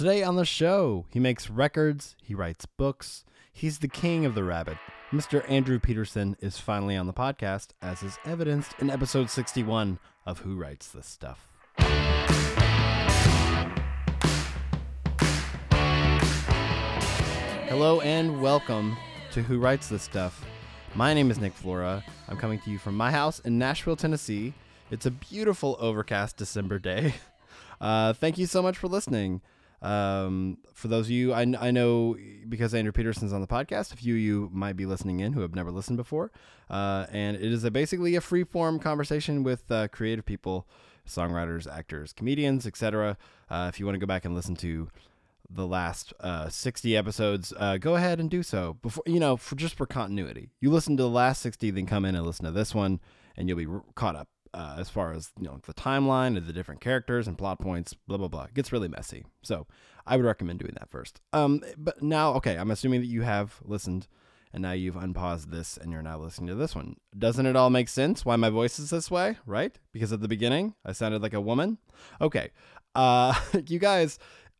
Today on the show, he makes records, he writes books, he's the king of the rabbit. Mr. Andrew Peterson is finally on the podcast, as is evidenced in episode 61 of Who Writes This Stuff. Hello and welcome to Who Writes This Stuff. My name is Nick Flora. I'm coming to you from my house in Nashville, Tennessee. It's a beautiful overcast December day. Uh, thank you so much for listening. Um, for those of you, I, I know because Andrew Peterson's on the podcast, a few of you might be listening in who have never listened before. Uh, and it is a, basically a free form conversation with uh, creative people, songwriters, actors, comedians, etc. Uh, if you want to go back and listen to the last uh, 60 episodes, uh, go ahead and do so before, you know, for just for continuity. You listen to the last 60, then come in and listen to this one, and you'll be caught up uh, as far as you know the timeline of the different characters and plot points blah blah blah. It gets really messy. So i would recommend doing that first. Um but now okay i'm assuming that you have listened and now you've unpaused this and you're now listening to this one. Doesn't it all make sense why my voice is this way right? Because at the beginning i sounded like a woman? Okay uh you guys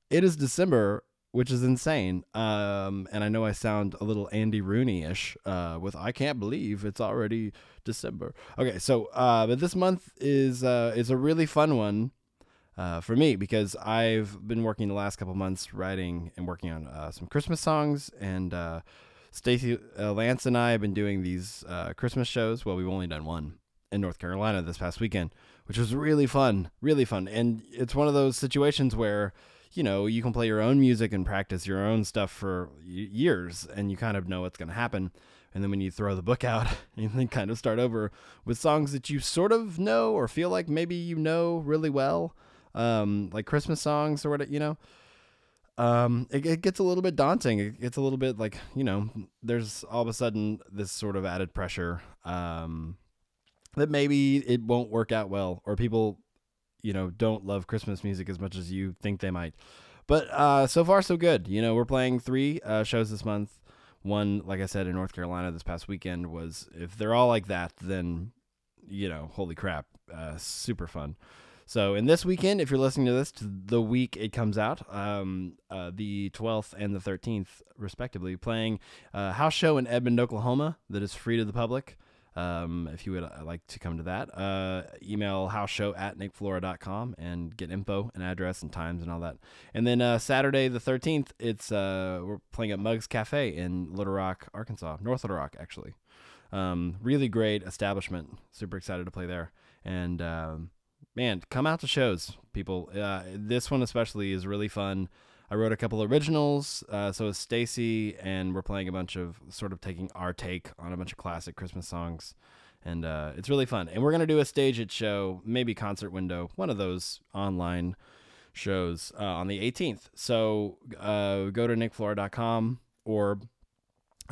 it is december which is insane. Um, and I know I sound a little Andy Rooney ish uh, with I can't believe it's already December. Okay, so uh, but this month is uh, is a really fun one uh, for me because I've been working the last couple months writing and working on uh, some Christmas songs and. Uh, Stacy Lance and I have been doing these Christmas shows. Well, we've only done one in North Carolina this past weekend, which was really fun, really fun. And it's one of those situations where you know, you can play your own music and practice your own stuff for years and you kind of know what's going to happen. And then when you throw the book out, you kind of start over with songs that you sort of know or feel like maybe you know really well, um, like Christmas songs or what, you know. Um, it, it gets a little bit daunting. It gets a little bit like, you know, there's all of a sudden this sort of added pressure um, that maybe it won't work out well or people you know don't love Christmas music as much as you think they might. But uh, so far so good. You know, we're playing three uh, shows this month. One, like I said, in North Carolina this past weekend was. If they're all like that, then you know, holy crap, uh, super fun. So, in this weekend, if you're listening to this, to the week it comes out, um, uh, the 12th and the 13th, respectively, playing a house show in Edmond, Oklahoma that is free to the public. Um, if you would uh, like to come to that, uh, email houseshow at nickflora.com and get info and address and times and all that. And then uh, Saturday the 13th, it's uh, we're playing at Mugs Cafe in Little Rock, Arkansas, North Little Rock, actually. Um, really great establishment. Super excited to play there. And um, man, come out to shows, people. Uh, this one especially is really fun. I wrote a couple originals. Uh, so is Stacy, and we're playing a bunch of sort of taking our take on a bunch of classic Christmas songs, and uh, it's really fun. And we're gonna do a stage it show, maybe concert window, one of those online shows uh, on the 18th. So uh, go to nickflora.com or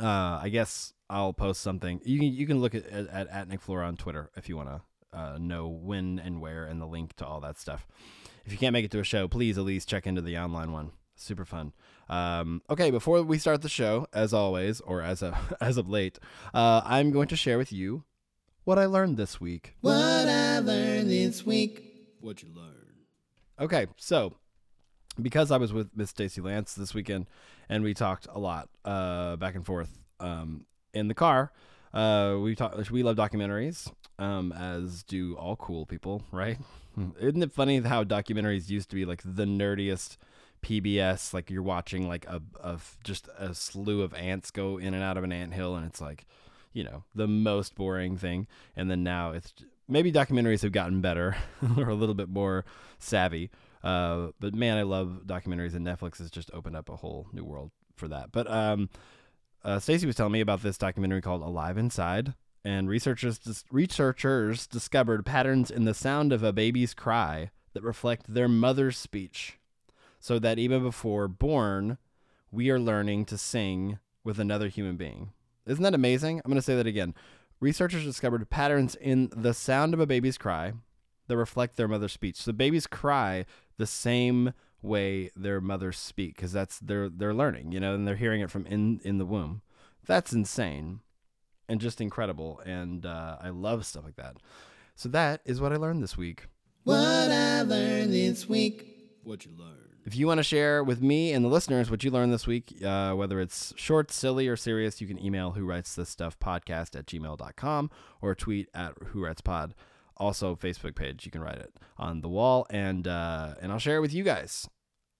uh, I guess I'll post something. You can you can look at at, at Nick Flora on Twitter if you want to uh, know when and where and the link to all that stuff. If you can't make it to a show, please at least check into the online one super fun. Um, okay, before we start the show, as always, or as a as of late, uh, I'm going to share with you what I learned this week. What I learned this week. What you learned. Okay, so because I was with Miss Stacy Lance this weekend, and we talked a lot uh, back and forth um, in the car. Uh, we talk. We love documentaries, um, as do all cool people, right? Isn't it funny how documentaries used to be like the nerdiest PBS, like you're watching like a of just a slew of ants go in and out of an ant hill, and it's like, you know, the most boring thing. And then now it's maybe documentaries have gotten better or a little bit more savvy. Uh, but man, I love documentaries, and Netflix has just opened up a whole new world for that. But um, uh, Stacy was telling me about this documentary called Alive Inside, and researchers dis- researchers discovered patterns in the sound of a baby's cry that reflect their mother's speech so that even before born, we are learning to sing with another human being. Isn't that amazing? I'm going to say that again. Researchers discovered patterns in the sound of a baby's cry that reflect their mother's speech. So babies cry the same way their mothers speak because that's they're they're learning, you know, and they're hearing it from in in the womb. That's insane and just incredible, and uh, I love stuff like that. So that is what I learned this week. What I learned this week. What you learned. If you want to share with me and the listeners what you learned this week, uh, whether it's short, silly, or serious, you can email who writes this stuff podcast at gmail.com or tweet at who writes pod. Also, Facebook page, you can write it on the wall, and uh, and I'll share it with you guys,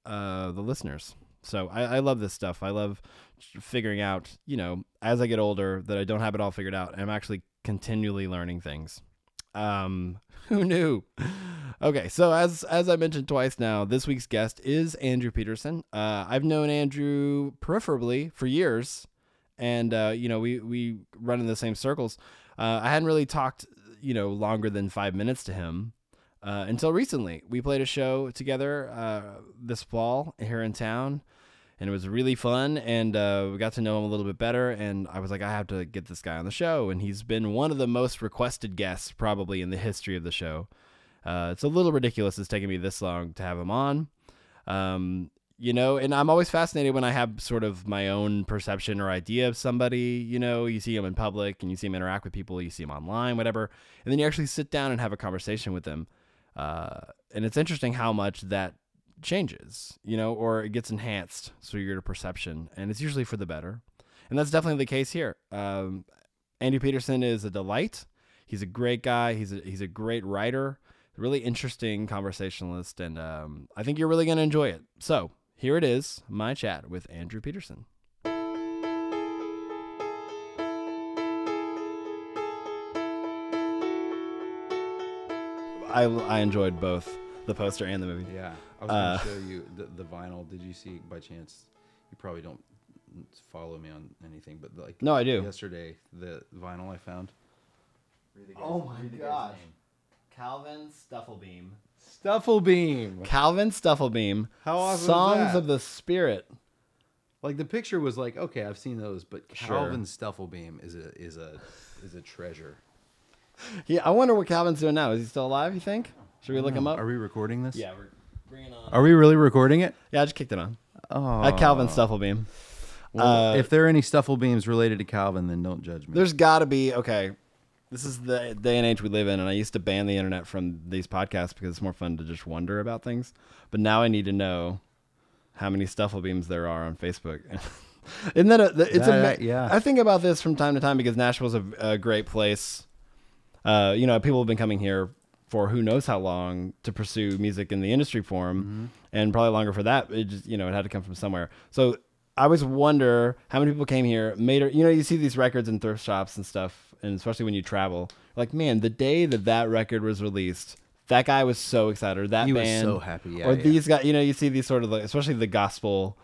uh, the listeners. So I, I love this stuff. I love figuring out, you know, as I get older, that I don't have it all figured out. I'm actually continually learning things. Um, who knew? Okay, so as as I mentioned twice now, this week's guest is Andrew Peterson. Uh, I've known Andrew peripherally for years, and uh, you know we we run in the same circles. Uh, I hadn't really talked, you know, longer than five minutes to him uh, until recently. We played a show together uh, this fall here in town, and it was really fun. And uh, we got to know him a little bit better. And I was like, I have to get this guy on the show. And he's been one of the most requested guests probably in the history of the show. Uh, it's a little ridiculous. It's taking me this long to have him on. Um, you know, and I'm always fascinated when I have sort of my own perception or idea of somebody. You know, you see them in public and you see them interact with people, you see them online, whatever, and then you actually sit down and have a conversation with them. Uh, and it's interesting how much that changes, you know, or it gets enhanced through your perception, and it's usually for the better. And that's definitely the case here. Um, Andy Peterson is a delight. He's a great guy. He's a, he's a great writer, really interesting conversationalist, and um, I think you're really going to enjoy it. So here it is, my chat with Andrew Peterson. I, I enjoyed both the poster and the movie. Yeah, I was Uh, going to show you the, the vinyl. Did you see by chance? You probably don't follow me on anything, but like No, I do. yesterday the vinyl I found. Oh my gosh. Calvin Stufflebeam. Stufflebeam. Calvin Stufflebeam. How awesome is Songs that? of the Spirit. Like the picture was like, okay, I've seen those, but Sure. Calvin Stufflebeam is a is a is a treasure. Yeah, I wonder what Calvin's doing now. Is he still alive? You think? Should we look him up? Are we recording this? yeah, we're bringing on. Are we really recording it? Yeah, I just kicked it on. Oh, At Calvin Stufflebeam. Well, Uh, if there are any Stufflebeams related to Calvin, then don't judge me. There's got to be okay. This is the day and age we live in, and I used to ban the internet from these podcasts because it's more fun to just wonder about things. But now I need to know how many Stufflebeams there are on Facebook. Isn't that a? It's a. That- yeah. I think about this from time to time because Nashville's a, a great place. Uh, you know, people have been coming here for who knows how long to pursue music in the industry form, Mm-hmm. and probably longer for that. It just you know it had to come from somewhere. So I always wonder how many people came here, made it. You know, you see these records in thrift shops and stuff, and especially when you travel, like man, the day that that record was released. That guy was so excited. or That man. He was band, so happy, yeah, or yeah. these guys, you know, you see these sort of, like, especially the gospel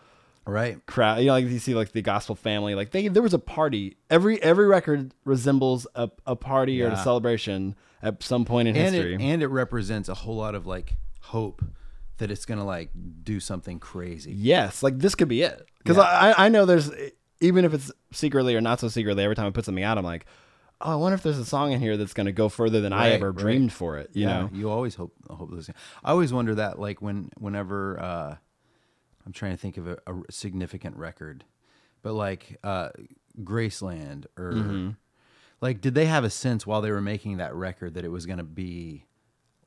right. crowd. You know, like you see like the gospel family. Like they, there was a party. Every every record resembles a, a party or a celebration at some point in and history. it and it represents a whole lot of like hope that it's gonna like do something crazy. yes, like this could be it. Because Yeah. I I know there's even if it's secretly or not so secretly. Every time I put something out, I'm like, oh, I wonder if there's a song in here that's going to go further than I ever right. dreamed for it. You yeah, know. you always hope hope those. I always wonder that like when whenever uh, I'm trying to think of a, a significant record, but like uh, Graceland or Mm-hmm. like, did they have a sense while they were making that record that it was gonna be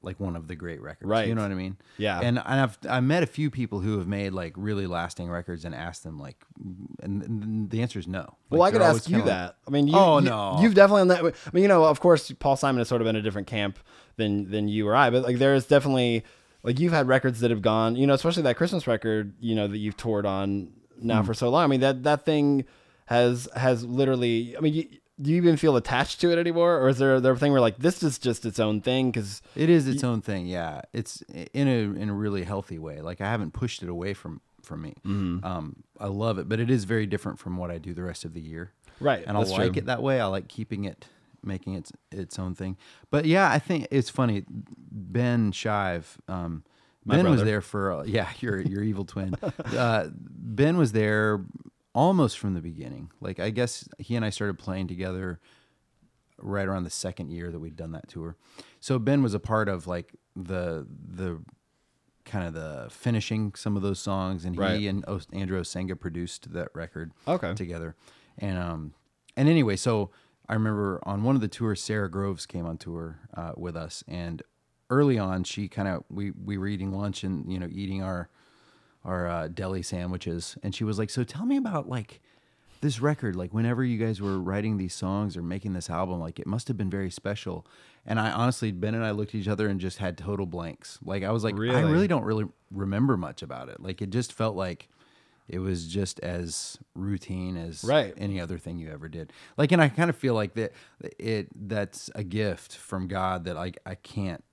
like one of the great records? Right. You know what I mean? Yeah. And and I've I met a few people who have made like really lasting records and asked them like, and, the answer is no. Well, I could ask you kinda like- that. I mean, you, Oh, you, no. you've definitely on that. I mean, you know, of course, Paul Simon is sort of in a different camp than than you or I, but like there is definitely like you've had records that have gone, you know, especially that Christmas record, you know, that you've toured on now for so long. I mean, that that thing has has literally. I mean, you, do you even feel attached to it anymore, or is there there a thing where like this is just its own thing? Because It is its own thing, yeah. It's in a in a really healthy way. Like I haven't pushed it away from from me. Mm-hmm. Um, I love it, but it is very different from what I do the rest of the year. Right, and I like true. it that way. I like keeping it, making it its own thing. But yeah, I think it's funny. Ben Shive, um, Ben was there for uh, yeah, your your evil twin. Uh, ben was there almost from the beginning. Like I guess he and I started playing together right around the second year that we'd done that tour. So Ben was a part of like the the kind of the finishing some of those songs, and Right. he and o- Andrew Osenga produced that record Okay. together. And um and anyway, so I remember on one of the tours, Sara Groves came on tour uh, with us, and early on, she kind of we we were eating lunch and you know eating our our uh, deli sandwiches, and she was like, "So tell me about like." This record, like whenever you guys were writing these songs or making this album, like it must have been very special. And I honestly, Ben and I looked at each other and just had total blanks. Like I was like, I Really? really don't really remember much about it. Like it just felt like it was just as routine as Right. any other thing you ever did. Like, and I kind of feel like that it that's a gift from God that like I can't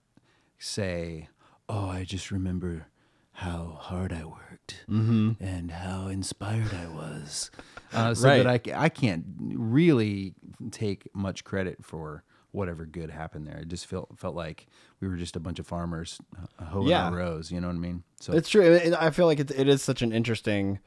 say, oh, I just remember how hard I worked and how inspired I was, uh, so that I I can't really take much credit for whatever good happened there. It just felt felt like we were just a bunch of farmers uh, hoeing Yeah. our rows. You know what I mean? So It's true. I feel like it, it is such an interesting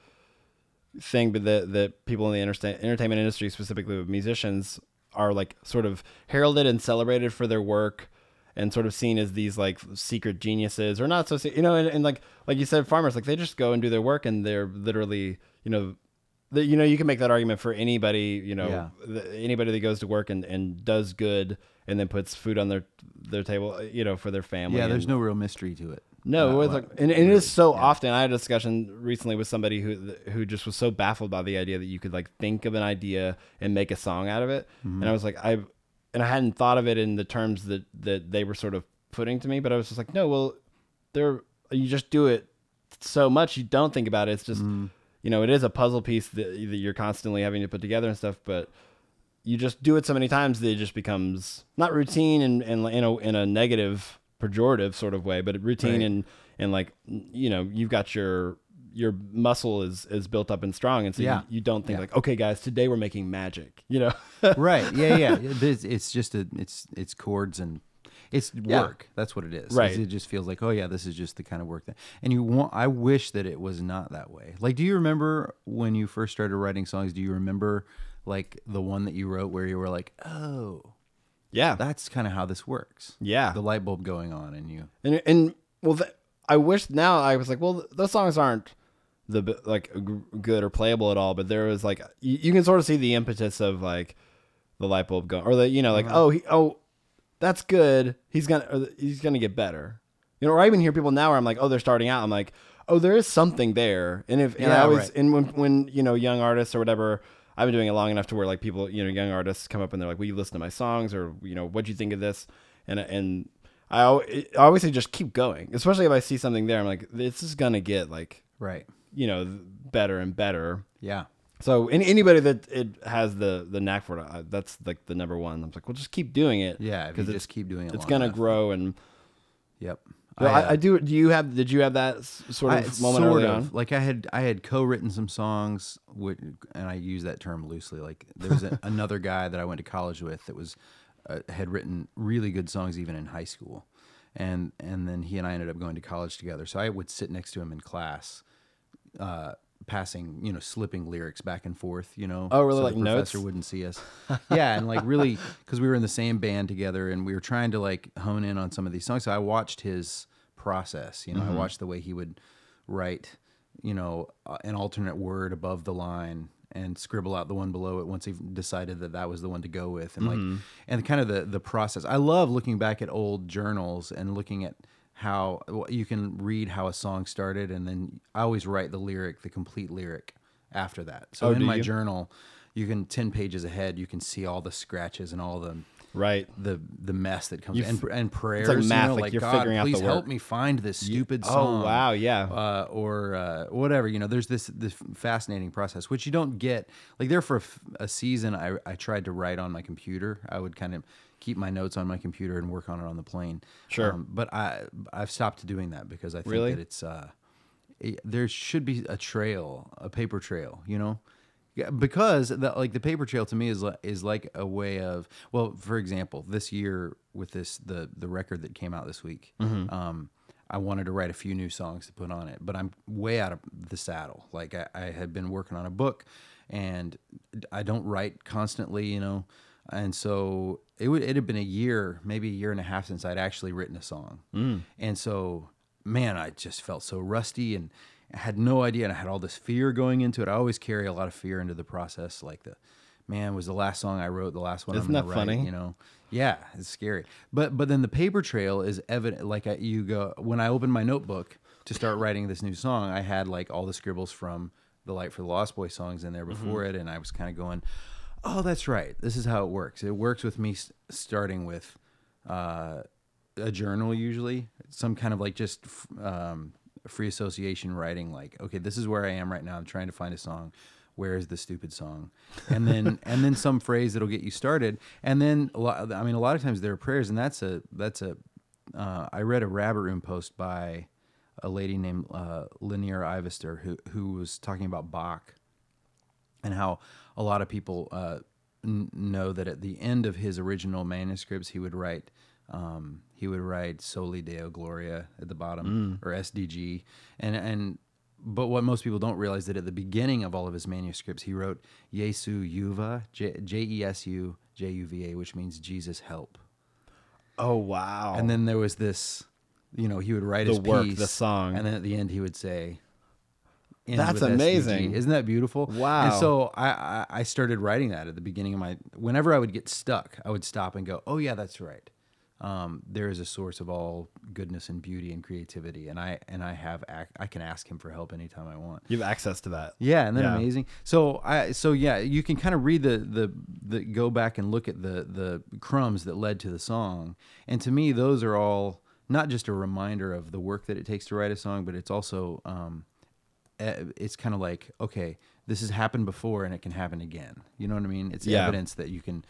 thing, but that that people in the entertain- entertainment industry, specifically with musicians, are like sort of heralded and celebrated for their work, and sort of seen as these like secret geniuses, or not so. You know, and, and like like you said, farmers like they just go and do their work, and they're literally you know. The, you know, you can make that argument for anybody. You know, Yeah. the, anybody that goes to work and, and does good, and then puts food on their their table. You know, for their family. yeah, there's and- no real mystery to it. no, Uh, it like, and, and it is so often. I had a discussion recently with somebody who who just was so baffled by the idea that you could like think of an idea and make a song out of it. Mm-hmm. And I was like, I, and I hadn't thought of it in the terms that that they were sort of putting to me. But I was just like, no, well, there you just do it so much you don't think about it. It's just Mm-hmm. You know, it is a puzzle piece that, that you're constantly having to put together and stuff, but. You just do it so many times that it just becomes not routine and, and in a in a negative pejorative sort of way, but routine Right. and and like you know you've got your your muscle is is built up and strong, and so Yeah. you, you don't think Yeah. like okay guys today we're making magic, you know. right. Yeah, yeah. It's, it's just a it's it's chords and it's Yeah. work. That's what it is. Right. It just feels like, oh yeah, this is just the kind of work that and you want I wish that it was not that way. Like do you remember when you first started writing songs, do you remember like the one that you wrote where you were like, "Oh, yeah, that's kind of how this works." yeah, The light bulb going on and you and and well, th- I wish now I was like, well, those songs aren't the like good or playable at all, but there was like you, you can sort of see the impetus of like the light bulb going, or the you know like uh-huh. oh he oh that's good, he's gonna he's gonna get better, you know, or I even hear people now where I'm like, oh they're starting out, I'm like, oh there is something there, and if and I Yeah, always right. and when when you know young artists or whatever. I've been doing it long enough to where like people, you know, young artists come up and they're like, "Will you listen to my songs?" or you know, what do you think of this?" And and I, I always say just keep going, especially if I see something there. I'm like, this is gonna get like Right. you know better and better. Yeah. So any, anybody that it has the the knack for it, I, that's like the number one. I'm like, well, just keep doing it. Yeah, because just keep doing it it's gonna enough. grow. And Yep. well, I, uh, I do. Do you have? Did you have that sort of I- moment sort early of. on? Like I had I had co-written some songs, with, and I use that term loosely. Like there was a, another guy that I went to college with that was uh, had written really good songs even in high school, and and then he and I ended up going to college together. So I would sit next to him in class, uh, passing you know slipping lyrics back and forth. You know. Oh, really? so Like the professor notes? wouldn't see us. yeah, and like really because we were in the same band together, and we were trying to like hone in on some of these songs. So I watched his process. You know, Mm-hmm. I watched the way he would write, you know, uh, an alternate word above the line and scribble out the one below it once he decided that that was the one to go with and Mm-hmm. like and kind of the the process. I love looking back at old journals and looking at how you can read how a song started and then I always write the lyric, the complete lyric after that. So Oh, in my you? journal, you can 10 pages ahead, you can see all the scratches and all the Right. the the mess that comes You and, and prayers. like you math, know, like like, you're God, figuring out the please help work." me find this stupid Oh song. Oh wow, yeah. Uh, or uh, whatever, you know. There's this this fascinating process which you don't get. Like there for a, a season, I I tried to write on my computer. I would kind of keep my notes on my computer and work on it on the plane. Sure. Um, but I I've stopped doing that because I think Really? that it's uh, it- there should be a trail, a paper trail. You know. Yeah, because the, like the paper trail to me is like, is like a way of well, for example, this year with this the the record that came out this week, um, I wanted to write a few new songs to put on it, but I'm way out of the saddle. Like I, I had been working on a book, and I don't write constantly, you know, and so it would it had been a year, maybe a year and a half since I'd actually written a song, mm. and so man, I just felt so rusty and I had no idea, and I had all this fear going into it. I always carry a lot of fear into the process, like the man was the last song I wrote, the last one Isn't that write, funny? you know. Yeah, it's scary. But but then the paper trail is evident. Like I, you go when I opened my notebook to start writing this new song, I had like all the scribbles from the Light for the Lost Boy songs in there mm-hmm. before it, and I was kind of going, "Oh, that's right. This is how it works. It works with me s- starting with uh, a journal, usually some kind of like just f- um, free association writing. Like, okay, this is where I am right now. I'm trying to find a song. Where is the stupid song? And then and then some phrase that'll get you started. And then a lot. I mean, a lot of times there are prayers, and that's a that's a. Uh, I read a rabbit room post by a lady named uh, Lanier Ivester who who was talking about Bach and how a lot of people uh, n- know that at the end of his original manuscripts he would write um, he would write Soli Deo Gloria at the bottom or SDG and and but what most people don't realize that at the beginning of all of his manuscripts he wrote Jesu Juva J E S U J U V A which means Jesus help Oh wow! and then there was this you know he would write The his work, piece the song. and then at the end he would say That's with SDG. amazing. isn't that beautiful Wow. and so I, I i started writing that at the beginning of my whenever i would get stuck i would stop and go oh yeah that's right um, there is a source of all goodness and beauty and creativity and i and i have ac- i can ask him for help anytime i want you have access to that. yeah, and then Yeah. amazing. So I so yeah, you can kind of read the the the go back and look at the the crumbs that led to the song. And to me those are all not just a reminder of the work that it takes to write a song, but it's also um it's kind of like okay, this has happened before and it can happen again. You know what I mean? It's Yeah. evidence that you can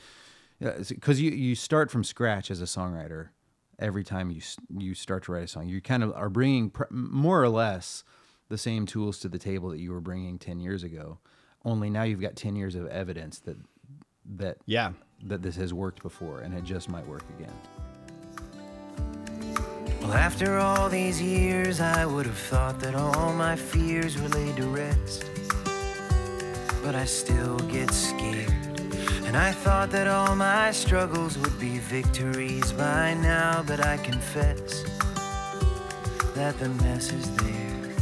because you you start from scratch as a songwriter every time you you start to write a song. You kind of are bringing pr- more or less the same tools to the table that you were bringing 10 years ago. Only now you've got 10 years of evidence that that Yeah. that this has worked before and it just might work again. Well, after all these years, I would have thought that all my fears were laid to rest. But I still get scared. And I thought that all my struggles would be victories by now, but I confess that the mess is there.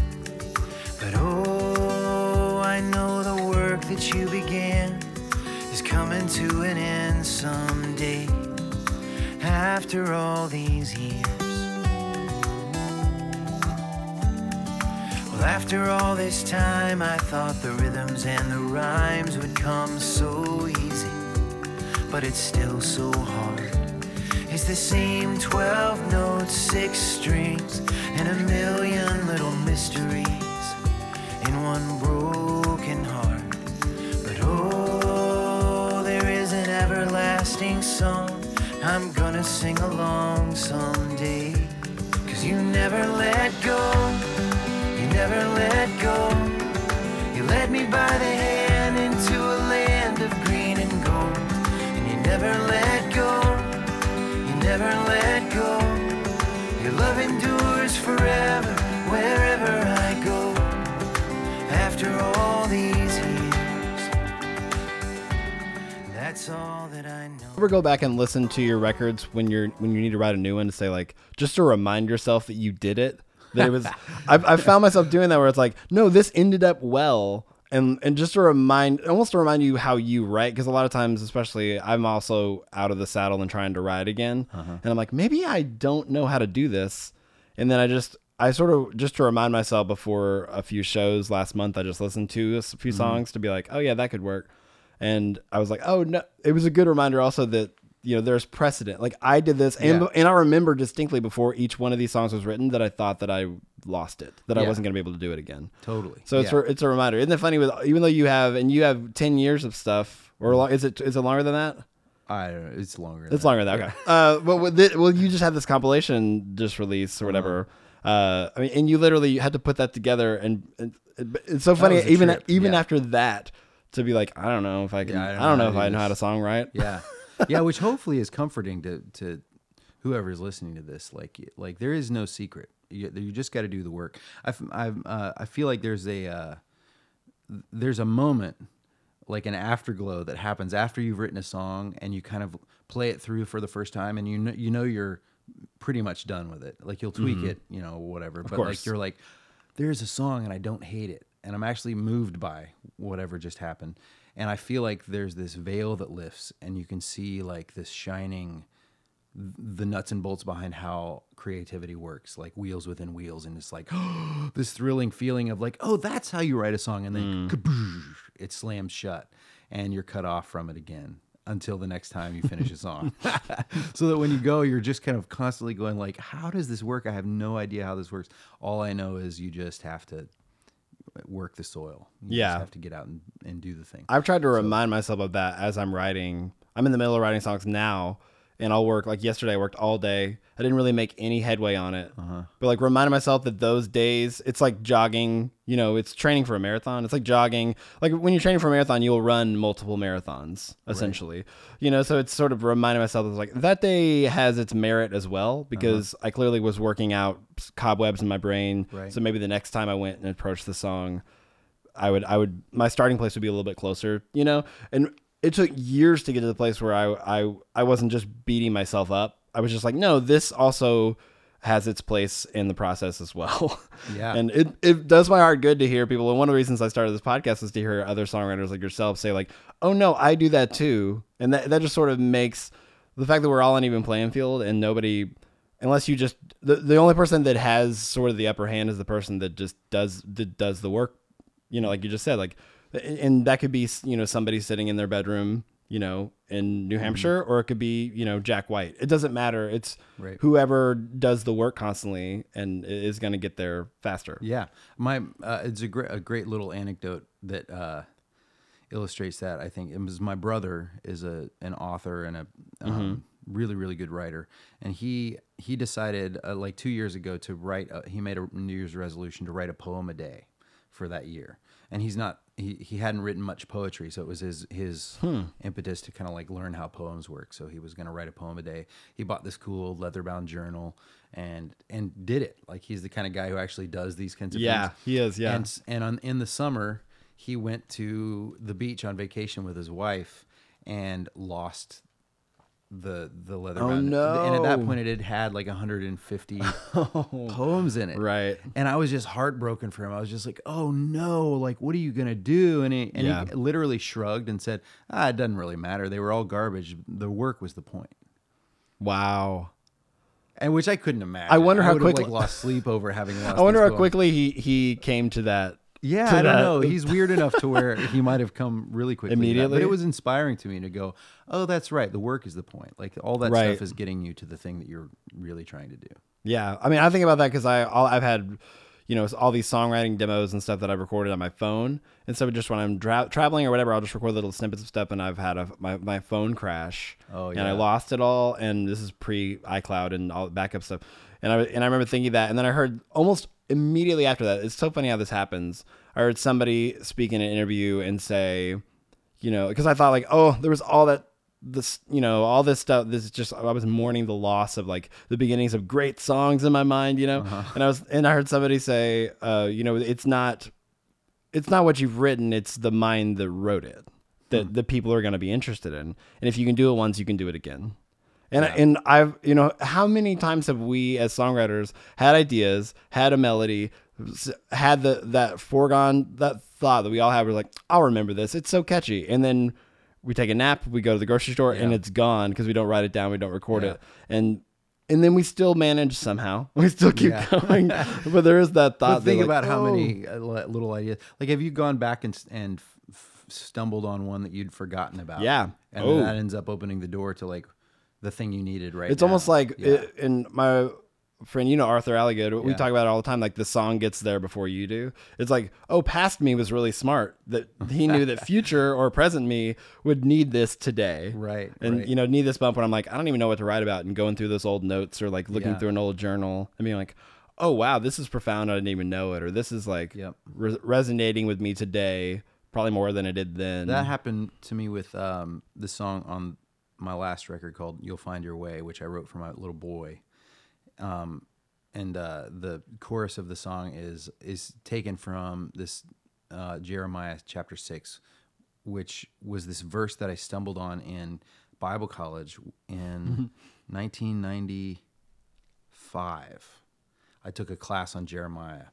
But oh, I know the work that you began is coming to an end someday. After all these years. After all this time, I thought the rhythms and the rhymes would come so easy, but it's still so hard. It's the same 12 notes, six strings, and a million little mysteries in one broken heart. But oh, there is an everlasting song I'm gonna sing along someday. Cause you never let go, never let go. You led me by the hand into a land of green and gold. And you never let go, you never let go. Your love endures forever, wherever I go. After all these years, that's all that I know. Ever go back and listen to your records when you're when you need to write a new one to say like just to remind yourself that you did it that it was I've, I've found myself doing that where it's like no this ended up well. And and just to remind almost to remind you how you write because a lot of times especially I'm also out of the saddle and trying to ride again. Uh-huh. And I'm like maybe I don't know how to do this. And then I just I sort of just to remind myself before a few shows last month I just listened to a few mm-hmm. songs to be like oh yeah that could work. And I was like, oh no, it was a good reminder also that you know there's precedent. Like I did this, and Yeah. and I remember distinctly before each one of these songs was written that I thought that I lost it, that I wasn't going to be able to do it again. Totally. So it's Yeah. a, it's a reminder. Isn't it funny with even though you have and you have ten years of stuff or long, is it is it longer than that? I don't know. It's longer. It's than longer than that. Okay. Uh, but with it, well, you just had this compilation just released or whatever. Uh, I mean, and you literally had to put that together, and, and it's so funny. Even trip, even yeah. after that, to be like, I don't know if I can. Yeah, I I don't don't, know know if I know how to this. songwrite. yeah yeah which hopefully is comforting to to whoever's listening to this like like there is no secret. You, you just got to do the work. I I've, uh, i feel like there's a uh, there's a moment like an afterglow that happens after you've written a song and you kind of play it through for the first time and you know you know you're pretty much done with it. Like you'll tweak it you know whatever but like you're like there's a song and I don't hate it and I'm actually moved by whatever just happened and I feel like there's this veil that lifts and you can see like this shining the nuts and bolts behind how creativity works, like wheels within wheels, and it's like this thrilling feeling of like, oh, that's how you write a song, and then mm. kaboosh, it slams shut, and you're cut off from it again until the next time you finish a song. so that when you go, you're just kind of constantly going like, how does this work? I have no idea how this works. All I know is you just have to work the soil. You Yeah. just have to get out and, and do the thing. I've tried to remind myself of that as I'm writing. I'm in the middle of writing songs now, and I'll work like yesterday. I worked all day. I didn't really make any headway on it, uh-huh. but like reminding myself that those days, it's like jogging. You know, it's training for a marathon. It's like jogging. Like when you're training for a marathon, you'll run multiple marathons essentially. You know, so it's sort of reminding myself of like that day has its merit as well because uh-huh. I clearly was working out cobwebs in my brain. Right. So maybe the next time I went and approached the song, I would I would my starting place would be a little bit closer, you know? And it took years to get to the place where I I I wasn't just beating myself up. I was just like, no, this also has its place in the process as well. Yeah. and it, it does my heart good to hear people. And one of the reasons I started this podcast is to hear other songwriters like yourself say, like, oh no, I do that too. And that, that just sort of makes the fact that we're all on even playing field and nobody unless you just the, the only person that has sort of the upper hand is the person that just does that does the work you know like you just said like and that could be you know somebody sitting in their bedroom you know in new hampshire or it could be you know jack white. It doesn't matter. It's Right. whoever does the work constantly and is going to get there faster. Yeah, my uh, it's a great a great little anecdote that uh, illustrates that. I think. It was my brother is a an author and a um, really really good writer, and he he decided uh, like two years ago to write. A, he made a New Year's resolution to write a poem a day for that year, and he's not he, he hadn't written much poetry, so it was his his hmm. impetus to kind of like learn how poems work. So he was going to write a poem a day. He bought this cool leather bound journal and and did it. Like he's the kind of guy who actually does these kinds of Yeah, things. Yeah, he is, yeah. And and on in the summer he went to the beach on vacation with his wife and lost the the leather Oh, bound and at that point it had had like 150 poems in it Right. and I was just heartbroken for him. I was just like, "Oh no! Like, what are you gonna do?" And he and Yeah. he literally shrugged and said, "Ah, it doesn't really matter. They were all garbage. The work was the point." wow And which I couldn't imagine. I wonder how quickly- like lost sleep over having lost. i wonder how poems. quickly he he came to that Yeah, I don't that. know. He's weird enough to where he might have come really quickly. Immediately? but it was inspiring to me to go, "Oh, that's right. The work is the point. Like all that Right. stuff is getting you to the thing that you're really trying to do." Yeah, I mean, I think about that because I all, I've had, you know, all these songwriting demos and stuff that I've recorded on my phone, and so just when I'm dra- traveling or whatever, I'll just record little snippets of stuff, and I've had a, my my phone crash, Oh, yeah. and I lost it all, and this is pre iCloud and all the backup stuff, and I and I remember thinking that, and then I heard almost immediately after that, it's so funny how this happens. I heard somebody speak in an interview and say, you know, because I thought like, oh, there was all that this, you know, all this stuff. This is just I was mourning the loss of like the beginnings of great songs in my mind, you know. And I was, and I heard somebody say, uh, you know, it's not, it's not what you've written; it's the mind that wrote it that the people are going to be interested in. And if you can do it once, you can do it again. And and I've you know how many times have we as songwriters had ideas, had a melody, had the that foregone that thought that we all have. We're like, I'll remember this. It's so catchy. And then we take a nap, we go to the grocery store, and it's gone because we don't write it down, we don't record Yeah. it, and and then we still manage somehow. We still keep Yeah. going. but there is that thought. But think like, about how oh. many uh, little ideas. Like, have you gone back and and stumbled on one that you'd forgotten about? Yeah. and Oh. then that ends up opening the door to like the thing you needed right. It's now. almost like Yeah. it, and my friend, you know Arthur Alligood. We Yeah. talk about it all the time. Like the song gets there before you do. It's like, oh, past me was really smart. That he knew that future or present me would need this today. Right, And right. you know, need this bump when I'm like, I don't even know what to write about, and going through those old notes or like looking Yeah. through an old journal and being like, oh wow, this is profound. I didn't even know it, or this is like Yep. re- resonating with me today, probably more than it did then. That happened to me with um, the song on my last record called "You'll Find Your Way," which I wrote for my little boy. Um, and uh, the chorus of the song is is taken from this uh, Jeremiah chapter six, which was this verse that I stumbled on in Bible college in 1995. I took a class on Jeremiah,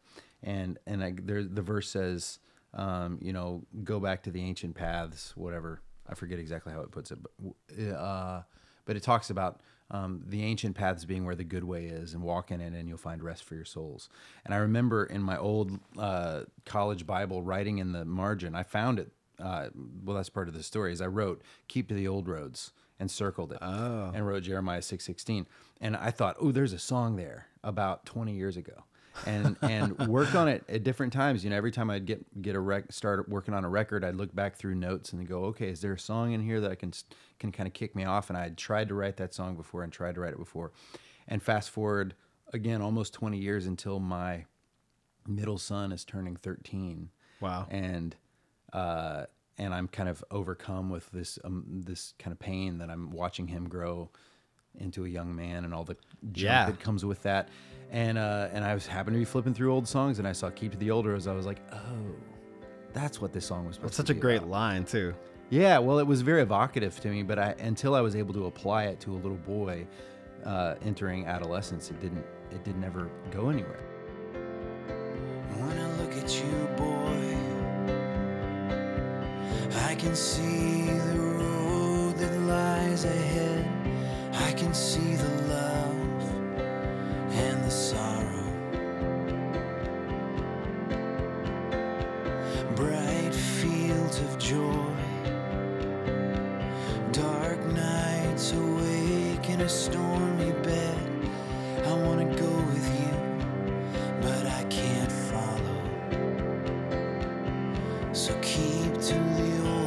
and and I, there the verse says, um, you know, go back to the ancient paths, whatever. I forget exactly how it puts it, but uh, but it talks about um, the ancient paths being where the good way is, and walk in it, and you'll find rest for your souls. And I remember in my old uh, college Bible, writing in the margin, I found it. Uh, well, that's part of the story. Is I wrote "Keep to the old roads" and circled it, Oh. and wrote Jeremiah six sixteen. And I thought, oh, there's a song there about twenty years ago. And and worked on it at different times. You know, every time I'd get get a rec, start working on a record, I'd look back through notes and go, okay, is there a song in here that I can can kind of kick me off? And I had tried to write that song before and tried to write it before, and fast forward again almost twenty years until my middle son is turning thirteen. Wow. And uh, and I'm kind of overcome with this um, this kind of pain that I'm watching him grow into a young man and all the junk Yeah. that comes with that. And uh, and I was happened to be flipping through old songs and I saw "Keep to the Old Roads." I was like, oh, that's what this song was supposed That's such to a be great about. line too. Yeah, well, it was very evocative to me, but I until I was able to apply it to a little boy uh, entering adolescence, it didn't it didn't ever go anywhere. When I look at you, boy, I can see the road that lies ahead. I can see the love and the sorrow. Bright fields of joy, dark nights awake in a stormy bed. I want to go with you but I can't follow. So keep to the old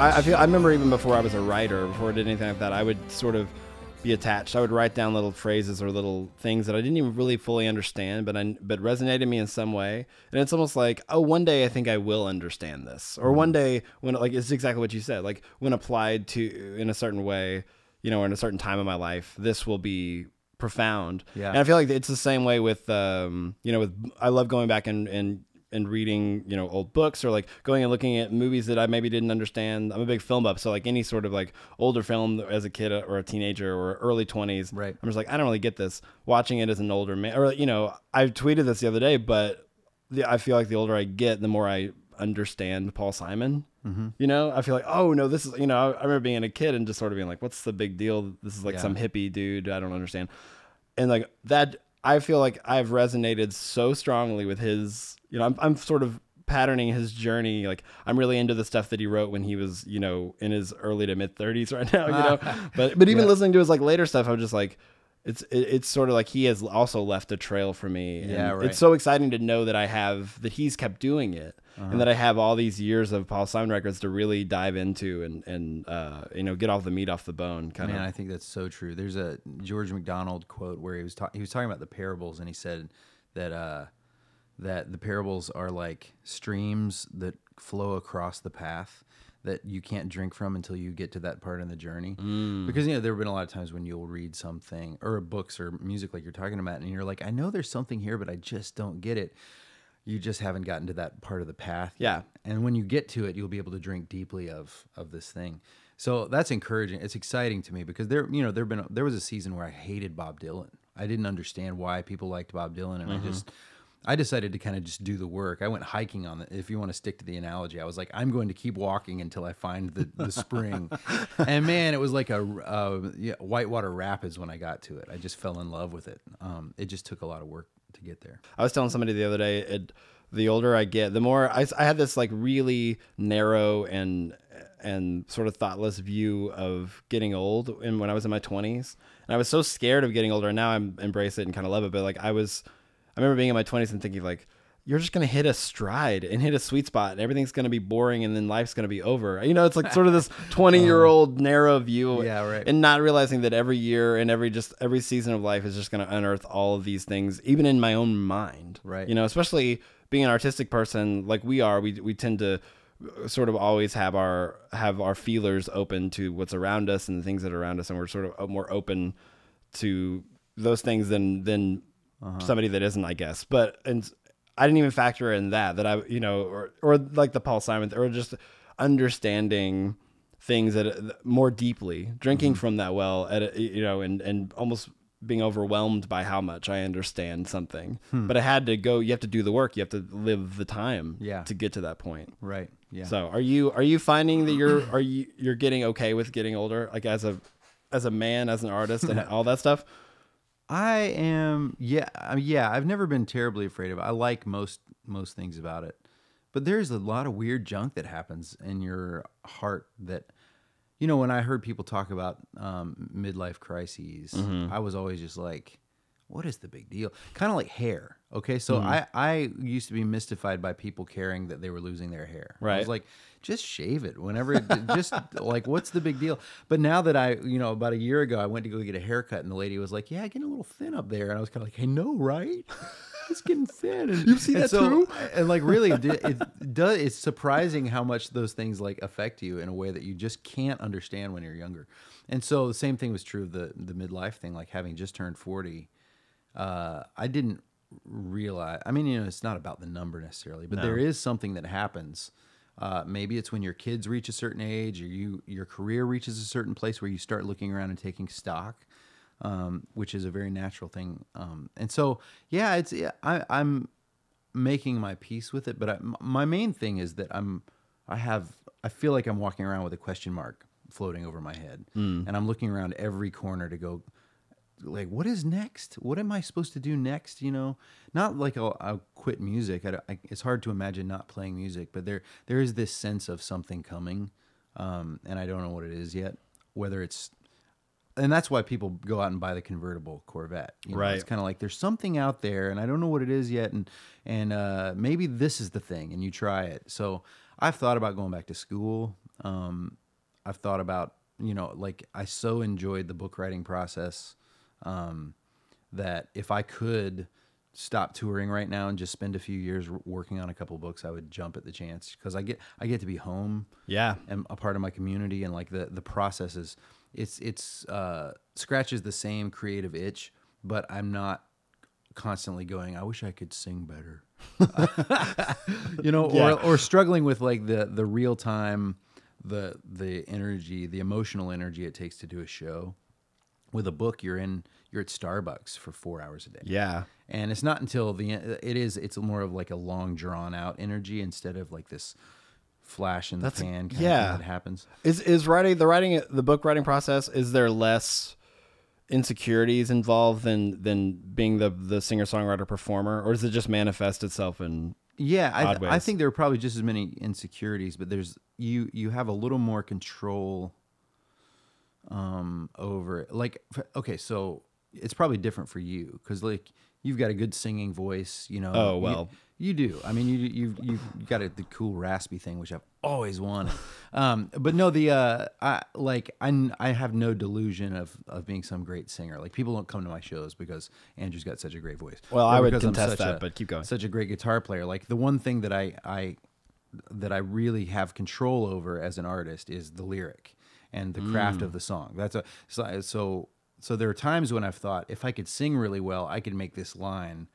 I, I feel I remember even before I was a writer, before I did anything like that, I would sort of be attached. I would write down little phrases or little things that I didn't even really fully understand, but I but resonated me in some way. And it's almost like, oh, one day I think I will understand this, or one day when like it's exactly what you said, like when applied to in a certain way, you know, or in a certain time of my life, this will be profound. Yeah. And I feel like it's the same way with um, you know, with I love going back and and and reading, you know, old books or like going and looking at movies that I maybe didn't understand. I'm a big film buff, so like any sort of like older film as a kid or a teenager or early 20s, Right. I'm just like I don't really get this. Watching it as an older man, or you know, I tweeted this the other day, but the, I feel like the older I get, the more I understand Paul Simon. Mm-hmm. You know, I feel like, oh no, this is you know, I, I remember being a kid and just sort of being like, what's the big deal? This is like Yeah. some hippie dude. I don't understand. And like that, I feel like I've resonated so strongly with his. You know, I'm I'm sort of patterning his journey. Like I'm really into the stuff that he wrote when he was, you know, in his early to mid 30s right now. You know, but but even Yeah. listening to his like later stuff, I'm just like. It's it, it's sort of like he has also left a trail for me. and Yeah, right. It's so exciting to know that I have that he's kept doing it, Uh-huh. and that I have all these years of Paul Simon records to really dive into and and uh, you know get all the meat off the bone. Kind Man, of. I think that's so true. There's a George MacDonald quote where he was ta- he was talking about the parables, and he said that uh, that the parables are like streams that flow across the path that you can't drink from until you get to that part in the journey. Mm. Because you know there have been a lot of times when you'll read something or books or music like you're talking about, and you're like, I know there's something here, but I just don't get it. You just haven't gotten to that part of the path. yet. Yeah. And when you get to it, you'll be able to drink deeply of of this thing. So that's encouraging. It's exciting to me because there, you know, there been there was a season where I hated Bob Dylan. I didn't understand why people liked Bob Dylan, and I mm-hmm. just I decided to kind of just do the work. I went hiking on it. If you want to stick to the analogy, I was like, I'm going to keep walking until I find the, the spring. and man, it was like a uh, yeah, whitewater rapids when I got to it. I just fell in love with it. Um, it just took a lot of work to get there. I was telling somebody the other day, it, the older I get, the more I, I had this like really narrow and and sort of thoughtless view of getting old. And when I was in my twenties, and I was so scared of getting older. And now I'm embrace it and kind of love it. But like I was, I remember being in my twenties and thinking like. You're just gonna hit a stride and hit a sweet spot, and everything's gonna be boring, and then life's gonna be over. You know, it's like sort of this 20 year old narrow view, Yeah, right. And not realizing that every year and every just every season of life is just gonna unearth all of these things, even in my own mind, Right. You know, especially being an artistic person like we are, we we tend to uh, sort of always have our have our feelers open to what's around us and the things that are around us, and we're sort of uh, more open to those things than than Uh-huh. somebody that isn't, I guess. But and I didn't even factor in that that I you know or or like the Paul Simon or just understanding things that more deeply, drinking mm-hmm. from that well at a, you know and and almost being overwhelmed by how much I understand something. Hmm. But I had to go. You have to do the work. You have to live the time. Yeah. To get to that point. Right. Yeah. So are you are you finding that you're are you you're getting okay with getting older, like as a as a man, as an artist, and all that stuff? I am yeah yeah I've never been terribly afraid of it. I like most most things about it, but there's a lot of weird junk that happens in your heart that you know when I heard people talk about um, midlife crises, I was always just like, what is the big deal? Kind of like hair. Okay, so mm. I I used to be mystified by people caring that they were losing their hair. Right, I was like, just shave it whenever. It, just like, what's the big deal? But now that I, you know, about a year ago, I went to go get a haircut, and the lady was like, "Yeah, getting a little thin up there," and I was kind of like, "I know, right? It's getting thin." And, You see that so- too? And like, really, it, it does. It's surprising how much those things like affect you in a way that you just can't understand when you're younger. And so the same thing was true of the the midlife thing. Like having just turned forty, uh, I didn't realize. I mean, you know, it's not about the number necessarily, but there is something that happens. Uh, maybe it's when your kids reach a certain age, or you your career reaches a certain place where you start looking around and taking stock, um, which is a very natural thing. Um, and so, yeah, it's yeah, I, I'm making my peace with it. But I, my main thing is that I'm I have I feel like I'm walking around with a question mark floating over my head, and I'm looking around every corner to go like what is next what am i supposed to do next you know not like i'll, I'll quit music I, I, it's hard to imagine not playing music but there there is this sense of something coming um, and i don't know what it is yet whether it's and that's why people go out and buy the convertible corvette you know? Right. it's kind of like there's something out there and i don't know what it is yet and and uh, maybe this is the thing and you try it so i've thought about going back to school um, i've thought about you know like i so enjoyed the book writing process um, that if I could stop touring right now and just spend a few years working on a couple books, I would jump at the chance because I get I get to be home Yeah. and a part of my community and like the the process is it's it's uh, scratches the same creative itch, but I'm not constantly going. I wish I could sing better, you know, Yeah. or or struggling with like the the real time, the the energy, the emotional energy it takes to do a show. With a book, you're in you're at Starbucks for four hours a day Yeah. and it's not until the end it is it's more of like a long drawn out energy instead of like this flash in the That's- pan kind yeah. of thing that happens Is is writing the writing the book writing process? Is there less insecurities involved than than being the the singer songwriter performer, or does it just manifest itself in? yeah I, I think there are probably just as many insecurities but there's you you have a little more control um over it. like okay so it's probably different for you because like you've got a good singing voice you know. Oh, well. you, do. I mean you you've you've got a, the cool raspy thing which i've always wanted. Um but no the uh i like I, I have no delusion of of being some great singer. Like people don't come to my shows because andrew's got such a great voice. Well, or I would contest that, a- but keep going. such a great guitar player. Like the one thing that i i that I really have control over as an artist is the lyric and the craft Mm. of the song. That's a so so so there are times when I've thought if I could sing really well, I could make this line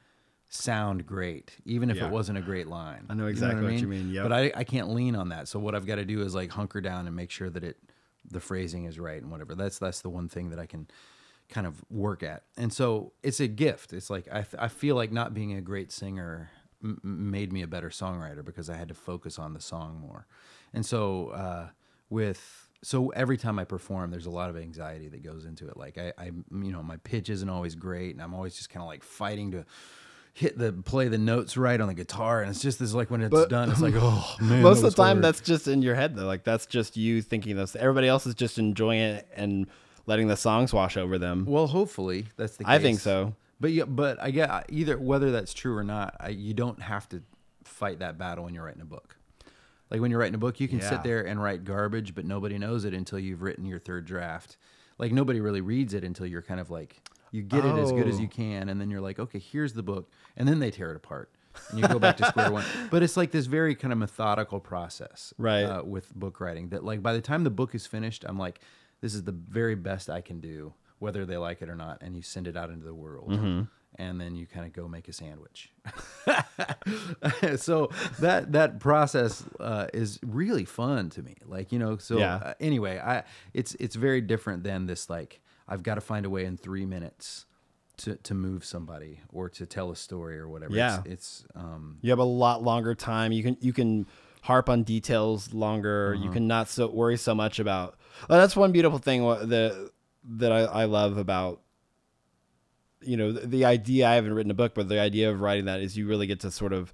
sound great, even if Yeah. it wasn't a great line. I know You exactly what you mean, Yeah. But I, I can't lean on that. So what I've got to do is like hunker down and make sure that it the phrasing is right and whatever. That's that's the one thing that I can kind of work at. And so it's a gift. It's like I, I feel like not being a great singer m- made me a better songwriter because I had to focus on the song more. And so uh, with so every time I perform, there's a lot of anxiety that goes into it. Like I, I you know, my pitch isn't always great, and I'm always just kind of like fighting to hit the play the notes right on the guitar, and it's just this like when it's But- done, it's like oh man. Most of the time, hard. that's just in your head though. Like that's just you thinking this. Everybody else is just enjoying it and letting the songs wash over them. well, hopefully that's the. case. I think so. But yeah, but I get either whether that's true or not. I, you don't have to fight that battle when you're writing a book. Like when you're writing a book, you can Yeah. sit there and write garbage, but nobody knows it until you've written your third draft. Like nobody really reads it until you're kind of like you get it as good as Oh. you can, and then you're like, okay, here's the book, and then they tear it apart. And you go back to square one, but it's like this very kind of methodical process, Right. Uh, with book writing. That like by the time the book is finished, I'm like, this is the very best I can do, whether they like it or not. And you send it out into the world, Mm-hmm. And then you kind of go make a sandwich. so that that process uh, is really fun to me. Like you know, so Yeah. uh, anyway, I it's it's very different than this like I've got to find a way in three minutes to to move somebody or to tell a story or whatever. Yeah. it's, it's um You have a lot longer time. You can you can harp on details longer. Uh-huh. You can not so worry so much about. Well, that's one beautiful thing that that I, I love about you know the, the idea. I haven't written a book, but the idea of writing that is you really get to sort of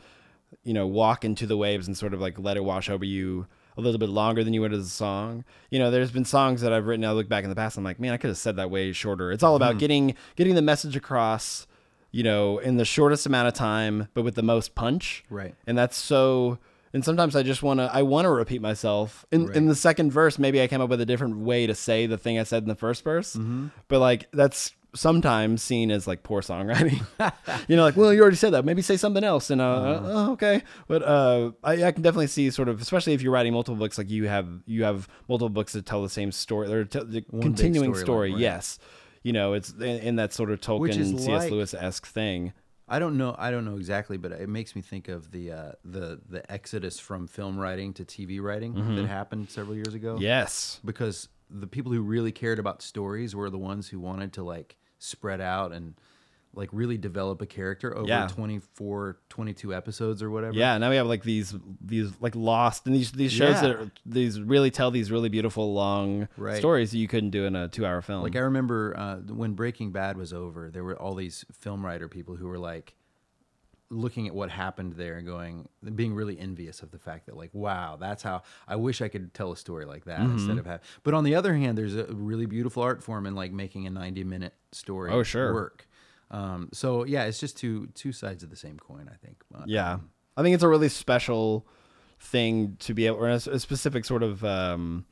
you know walk into the waves and sort of like let it wash over you a little bit longer than you would as a song. You know, there's been songs that I've written. I look back in the past. I'm like, man, I could have said that way shorter. It's all about getting getting the message across. You know, in the shortest amount of time, but with the most punch Right. and that's so and sometimes i just want to i want to repeat myself in, in the second verse maybe i came up with a different way to say the thing i said in the first verse Mm-hmm. but like that's sometimes seen as like poor songwriting you know like well you already said that maybe say something else and uh, Uh-huh. oh, okay but uh I, I can definitely see sort of especially if you're writing multiple books like you have you have multiple books that tell the same story or tell the One continuing storyline, story right. yes you know it's in, in that sort of tolkien cs like- lewis-esque thing I don't know. I don't know exactly, but it makes me think of the uh, the the exodus from film writing to TV writing that happened several years ago. yes because the people who really cared about stories were the ones who wanted to like spread out and like really develop a character over Yeah. 24 22 episodes or whatever Yeah, now we have like these these like lost and these these shows Yeah. that are, these really tell these really beautiful long Right. stories that you couldn't do in a two hour film. like i remember uh, when breaking bad was over there were all these film writer people who were like looking at what happened there and going being really envious of the fact that like wow that's how i wish i could tell a story like that Mm-hmm. instead of have but on the other hand there's a really beautiful art form in like making a 90 minute story Oh, sure. work um, so yeah it's just two two sides of the same coin i think But, yeah, I think it's a really special thing to be able, or a, a specific sort of um,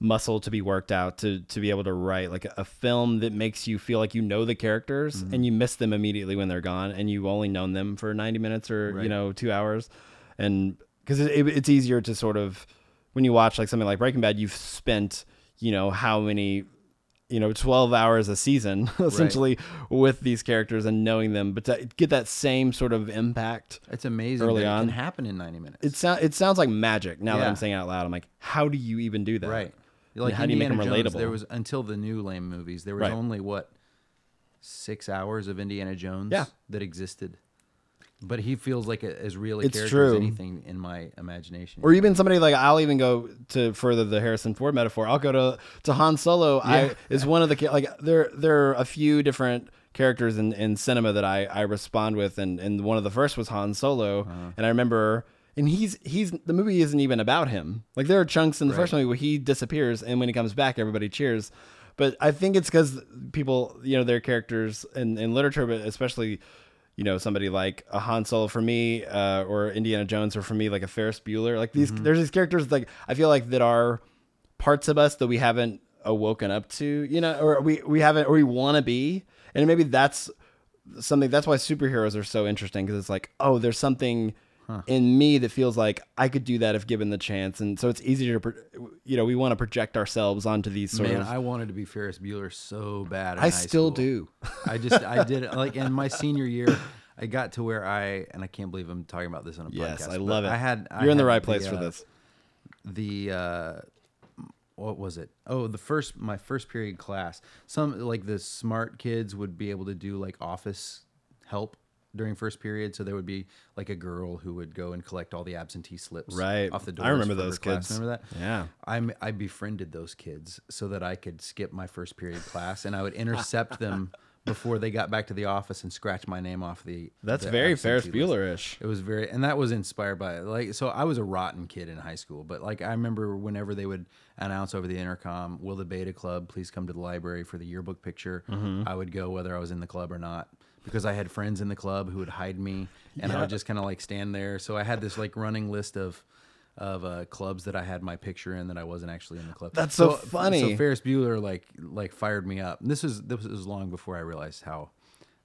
muscle to be worked out to to be able to write like a film that makes you feel like you know the characters Mm-hmm. and you miss them immediately when they're gone and you've only known them for 90 minutes or you know two hours. And because it, it, it's easier to sort of when you watch like something like breaking bad you've spent you know how many you know 12 hours a season essentially with these characters and knowing them. But to get that same sort of impact it's amazing Early that it on. can happen in 90 minutes. it, sound, it sounds like magic now that i'm saying it out loud. I'm like how do you even do that? Right. And Like how do you make Indiana them Jones, relatable? There was until the new lame movies. There was Right. only what six hours of Indiana Jones Yeah. that existed. But he feels like a, as real a It's character as anything in my imagination. or even somebody like I'll even go to further the Harrison Ford metaphor. I'll go to to Han Solo. I is one of the like there there are a few different characters in, in cinema that I, I respond with and, and one of the first was Han Solo Uh-huh. and I remember and he's he's the movie isn't even about him. Like there are chunks in the first movie where he disappears and when he comes back everybody cheers. But I think it's because people, you know, their characters in, in literature, but especially you know somebody like a Han Solo for me, uh, or Indiana Jones, or for me like a Ferris Bueller. Like these, there's these characters like I feel like that are parts of us that we haven't awoken up to, you know, or we we haven't or we want to be, and maybe that's something. That's why superheroes are so interesting because it's like, oh, there's something in me that feels like I could do that if given the chance, and so it's easier to, you know, we want to project ourselves onto these sort Man, of. I wanted to be Ferris Bueller so bad. I still school. do. I just I did it like in my senior year. I got to where I and I can't believe I'm talking about this on a Yes, podcast. I love it. I had I You're in the right place for uh, this. the uh what was it oh the first my first period class some like the smart kids would be able to do like office help during first period so there would be like a girl who would go and collect all the absentee slips Right. off the door. I remember those kids. remember that Yeah. I'm, I befriended those kids so that I could skip my first period class and I would intercept them before they got back to the office and scratch my name off the. That's the very Ferris. Bueller-ish. It was very, and that was inspired by like. So I was a rotten kid in high school, but like I remember whenever they would announce over the intercom, "Will the Beta Club please come to the library for the yearbook picture?" Mm-hmm. I would go whether I was in the club or not because I had friends in the club who would hide me, and I would just kind of like stand there. So I had this like running list of. Of uh, clubs that I had my picture in that I wasn't actually in the club. That's so funny. So Ferris Bueller like like fired me up. And this was this was long before I realized how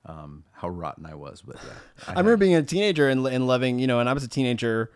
um, how rotten I was. But yeah, I remember being a teenager and, and loving, you know, and I was a teenager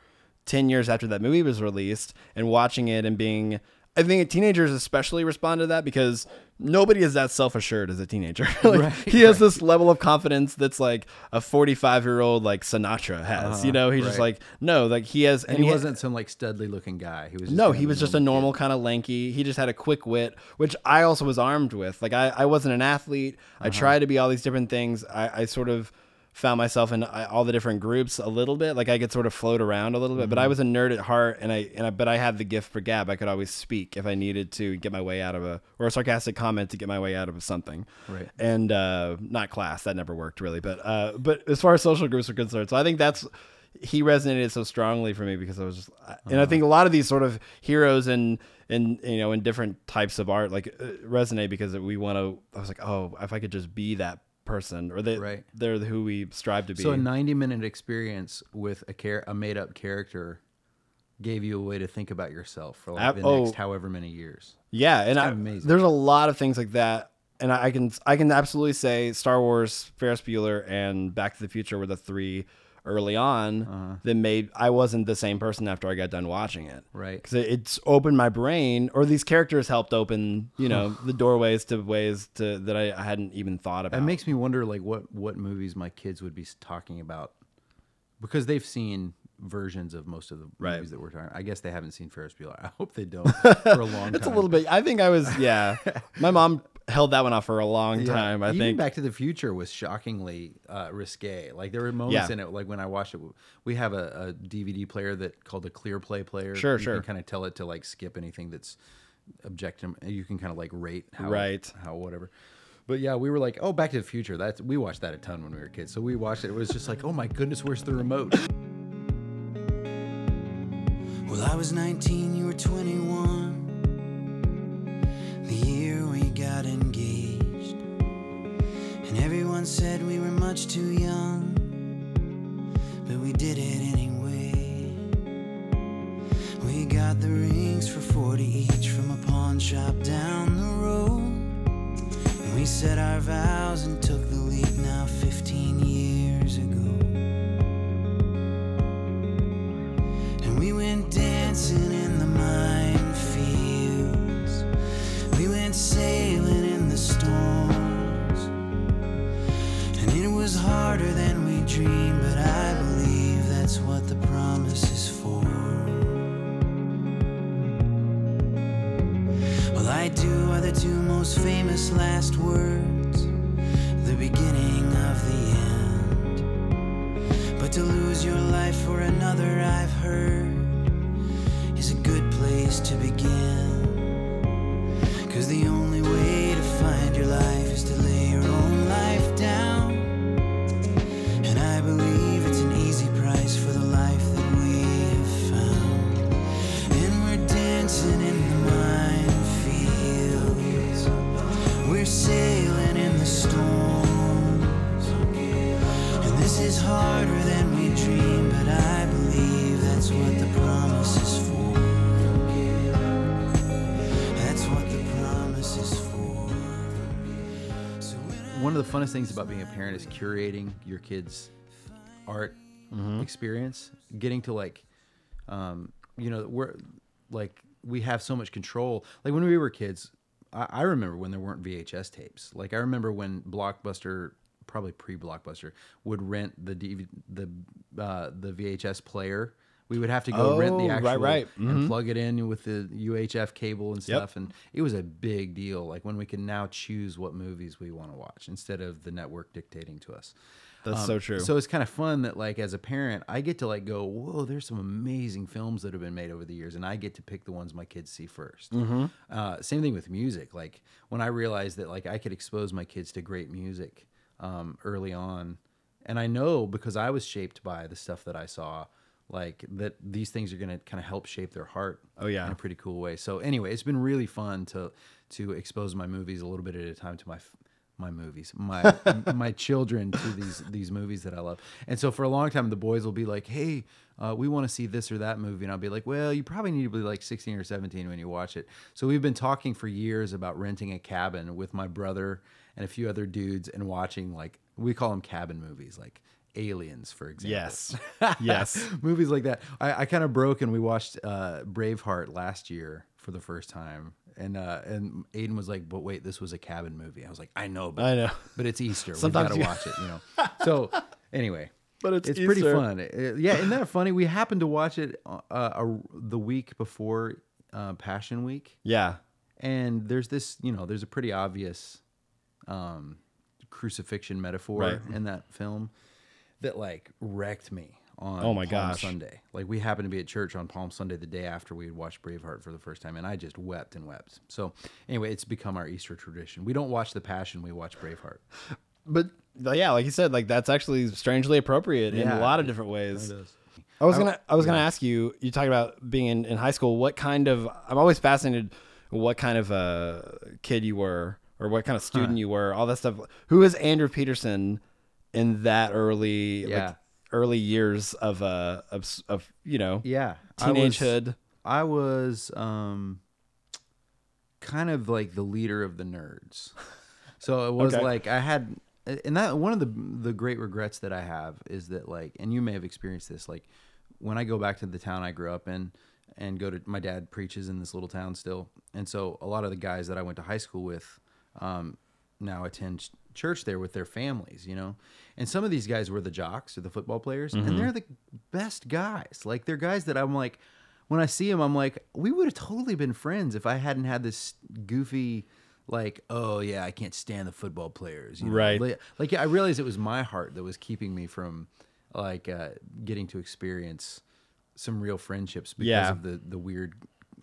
10 years after that movie was released and watching it and being, I think teenagers especially respond to that because nobody is that self assured as a teenager. like, Right, he has this level of confidence that's like a 45 year old, like Sinatra has, you know, he's just Uh-huh, like, no, like he has, and he ha- wasn't some like studly looking guy. He was just no, he was just a normal kid. kind of lanky. He just had a quick wit, which I also was armed with. Like I, I wasn't an athlete. I Uh-huh. tried to be all these different things. I, I sort of found myself in uh, all the different groups a little bit. Like I could sort of float around a little bit, Mm-hmm. but I was a nerd at heart, and I, and I, but I had the gift for gab. I could always speak if I needed to get my way out of a or a sarcastic comment to get my way out of something. Right. And uh, not class that never worked really, but uh, but as far as social groups are concerned, so I think that's he resonated so strongly for me because I was just, and I think a lot of these sort of heroes and and you know in different types of art like uh, resonate because we want to. I was like, oh, if I could just be that person, or they Right. they're who we strive to be. So a ninety minute experience with a char- a made up character gave you a way to think about yourself for like the oh. next however many years. Yeah, and I, amazing. there's a lot of things like that, and I, I can I can absolutely say Star Wars, Ferris Bueller, and Back to the Future were the three early on Uh-huh. that made I wasn't the same person after I got done watching it. Right. because it's opened my brain, or these characters helped open you know the doorways to ways to that I, I hadn't even thought about. It makes me wonder like what what movies my kids would be talking about because they've seen versions of most of the Right. movies that we're talking. I guess they haven't seen Ferris Bueller. I hope they don't for a long time. it's a little bit. I think I was yeah. my mom held that one off for a long Yeah. time. I Even think Back to the Future was shockingly uh, risque. Like there were moments Yeah. in it, like when I watched it, we have a, a DVD player that called a ClearPlay player. Sure, you sure. can kind of tell it to like skip anything that's objective. You can kind of like rate how Right. how whatever. But yeah, we were like, oh, Back to the Future. That's we watched that a ton when we were kids. So we watched it. It was just like, oh my goodness, where's the remote? Well, I was 19, you were 21. The year we got engaged. And everyone said we were much too young. But we did it anyway. We got the rings for 40 each from a pawn shop down the road. And we said our vows and took the leap now 15 years ago. And we went dancing harder than we dreamed, but I believe that's what the promise is for. Well, I do are the two most famous last words, the beginning of the end. But to lose your life for another, I've heard, is a good place to begin. Cause the only way to find your life funnest things about being a parent is curating your kids' art experience. Getting to like, um, you know, we're like we have so much control. Like when we were kids, I, I remember when there weren't VHS tapes. Like I remember when Blockbuster, probably pre-Blockbuster, would rent the DV, the uh, the VHS player. We would have to go rent Oh, the right, actual right. and plug it in with the UHF cable and Yep. stuff, and it was a big deal. Like when we can now choose what movies we want to watch instead of the network dictating to us. That's so true. So it's kind of fun that like as a parent, I get to like go, whoa, there's some amazing films that have been made over the years, and I get to pick the ones my kids see 1st Mm-hmm. Uh, same thing with music. Like when I realized that like I could expose my kids to great music um, early on, and I know because I was shaped by the stuff that I saw. Like that, these things are gonna kind of help shape their heart. Oh, yeah. in a pretty cool way. So anyway, it's been really fun to to expose my movies a little bit at a time to my my movies, my my children to these these movies that I love. And so for a long time, the boys will be like, "Hey, uh, we want to see this or that movie," and I'll be like, "Well, you probably need to be like 16 or 17 when you watch it." So we've been talking for years about renting a cabin with my brother and a few other dudes and watching like we call them cabin movies, like Aliens, for example Yes. yes. movies like that. I, I kind of broke and we watched uh, Braveheart last year for the first time, and uh, and Aedan was like, "But wait, this was a cabin movie." I was like, "I know, but I know. but it's Easter. You- got to watch it, you know." So anyway, But it's pretty Easter. fun. Uh, yeah, isn't that funny? We happened to watch it uh, uh, the week before uh, Passion Week, Yeah. and there's this, you know, there's a pretty obvious um, crucifixion metaphor Right. in that film that like wrecked me on Oh my Palm gosh. Sunday. Like we happened to be at church on Palm Sunday the day after we had watched Braveheart for the first time, and I just wept and wept. So anyway, it's become our Easter tradition. We don't watch the Passion; we watch Braveheart. But yeah, like you said, like that's actually strangely appropriate in a lot of different ways. I was gonna I was gonna ask you. You talked about being in, in high school. What kind of? I'm always fascinated. What kind of uh, kid you were, or what kind of student you were, all that stuff. Who is Andrew Peterson in that early, Yeah. like, early years of uh of of you know Yeah, I was- teenagehood? I was um, kind of like the leader of the nerds. So it was Okay. like I had, and that one of the the great regrets that I have is that like, and you may have experienced this, like when I go back to the town I grew up in and go to my dad preaches in this little town still, and so a lot of the guys that I went to high school with um, now attend church there with their families, you know, and some of these guys were the jocks or the football players, and they're the best guys. Like they're guys that I'm like, when I see them, I'm like, we would have totally been friends if I hadn't had this goofy. Like, oh yeah, I can't stand the football players. you know? Right. Like, like I realized it was my heart that was keeping me from like uh, getting to experience some real friendships because Yeah. of the the weird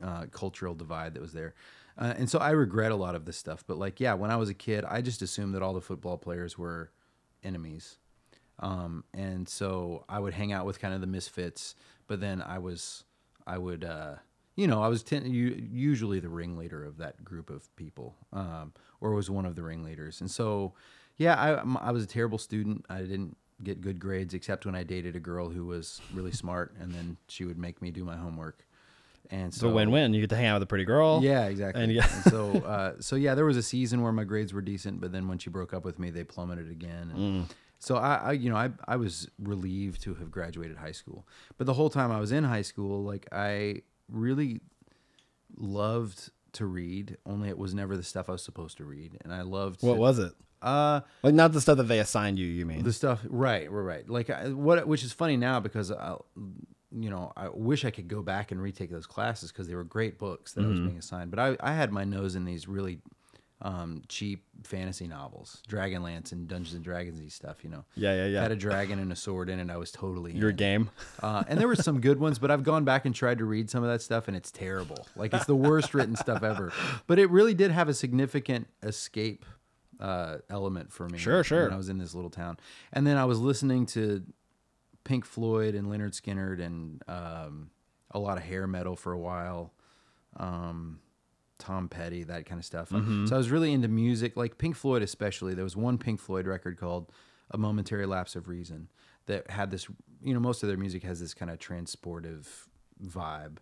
uh, cultural divide that was there. Uh, and so I regret a lot of this stuff. But like, yeah, when I was a kid, I just assumed that all the football players were enemies. Um, and so I would hang out with kind of the misfits, but then I was, I would, uh, you know, I was ten, usually the ringleader of that group of people, um, or was one of the ringleaders. And so, yeah, I, I was a terrible student. I didn't get good grades except when I dated a girl who was really smart, and then she would make me do my homework. And It's so a win-win. You get to hang out with a pretty girl. yeah, exactly. And And, so, uh, so yeah, there was a season where my grades were decent, but then when she broke up with me, they plummeted again. And Mm. So I, I, you know, I, I was relieved to have graduated high school, but the whole time I was in high school, like I really loved to read. Only it was never the stuff I was supposed to read, and I loved. What to- was it? Uh, Like not the stuff that they assigned you. You mean? the stuff right right right like I, what which is funny now because I, you know i wish i could go back and retake those classes because they were great books that i Mm-hmm. was being assigned but i, I had my nose in these really um, cheap fantasy novels dragonlance and dungeons and dragons stuff you know Yeah, yeah, yeah. had a dragon and a sword in it i was totally Your in. game. Uh, and there were some good ones, but I've gone back and tried to read some of that stuff, and it's terrible. Like it's the worst written stuff ever. But it really did have a significant escape uh, element for me. Sure, sure. When I was in this little town, and then I was listening to Pink Floyd and Lynyrd Skynyrd and um, a lot of hair metal for a while. Um, Tom Petty, that kind of stuff. Mm-hmm. So I was really into music, like Pink Floyd, especially. There was one Pink Floyd record called "A Momentary Lapse of Reason" that had this. You know, most of their music has this kind of transportive vibe,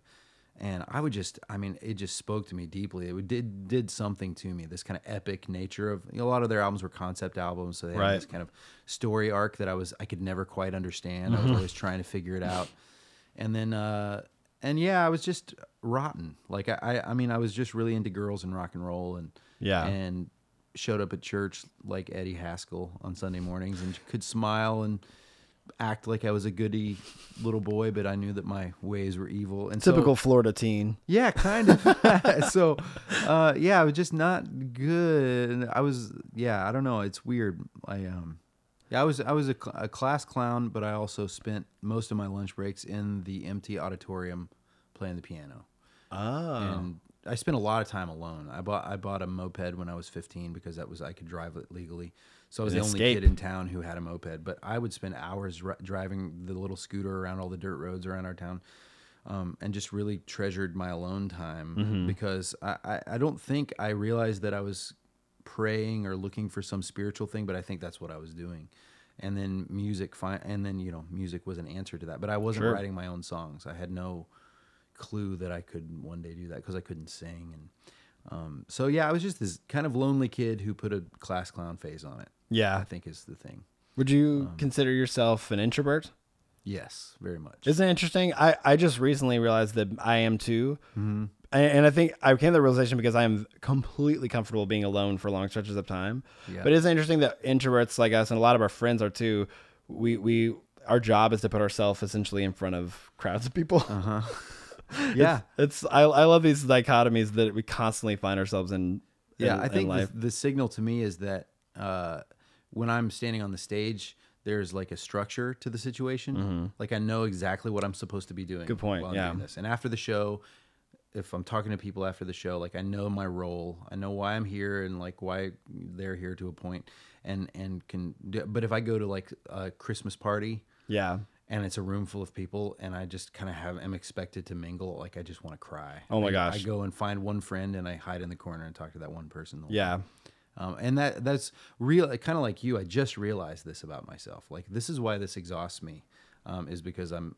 and I would just, I mean, it just spoke to me deeply. It did did something to me. This kind of epic nature of you know, a lot of their albums were concept albums, so they Right. had this kind of story arc that I was I could never quite understand. I was always trying to figure it out, and then. uh and yeah, I was just rotten. Like I, I, I mean, I was just really into girls and rock and roll, and Yeah. and showed up at church like Eddie Haskell on Sunday mornings, and could smile and act like I was a goody little boy, but I knew that my ways were evil. And so- Typical Florida teen. yeah, kind of. so, uh, yeah, I was just not good. I was, yeah, I don't know. It's weird. I um, Yeah, I was I was a, cl- a class clown, but I also spent most of my lunch breaks in the empty auditorium playing the piano. Oh. And I spent a lot of time alone. I bought I bought a moped when I was 15 because that was I could drive it legally. So I was An the only escape. kid in town who had a moped. But I would spend hours ri- driving the little scooter around all the dirt roads around our town, um, and just really treasured my alone time Mm-hmm. because I, I I don't think I realized that I was praying or looking for some spiritual thing, but I think that's what I was doing. And then music, fi- and then you know, music was an answer to that. But I wasn't Sure. writing my own songs. I had no clue that I could one day do that because I couldn't sing. And um, so yeah, I was just this kind of lonely kid who put a class clown phase on it. Yeah. I think is the thing. Would you Um, consider yourself an introvert? Yes, very much. Isn't it interesting? I, I just recently realized that I am too. Mm-hmm. And, I think I came to the realization because I am completely comfortable being alone for long stretches of time. Yeah. But it's interesting that introverts like us and a lot of our friends are too. We, we our job is to put ourselves essentially in front of crowds of people. Uh-huh. yeah, It's I, I love these dichotomies that we constantly find ourselves in. yeah. in- I in think life. the, the signal to me is that uh, when I'm standing on the stage, there's like a structure to the situation. Like I know exactly what I'm supposed to be doing. Mm-hmm. Good point, while yeah. doing this. And after the show, if I'm talking to people after the show, like I know my role, I know why I'm here and like why they're here to a point, and and can. do- But if I go to like a Christmas party yeah. and it's a room full of people and I just kind of have am expected to mingle, like I just want to cry. Oh my I- gosh. I go and find one friend and I hide in the corner and talk to that one person. Yeah. Um, and that that's real, kind of like you. I just realized this about myself. Like this is why this exhausts me, um, is because I'm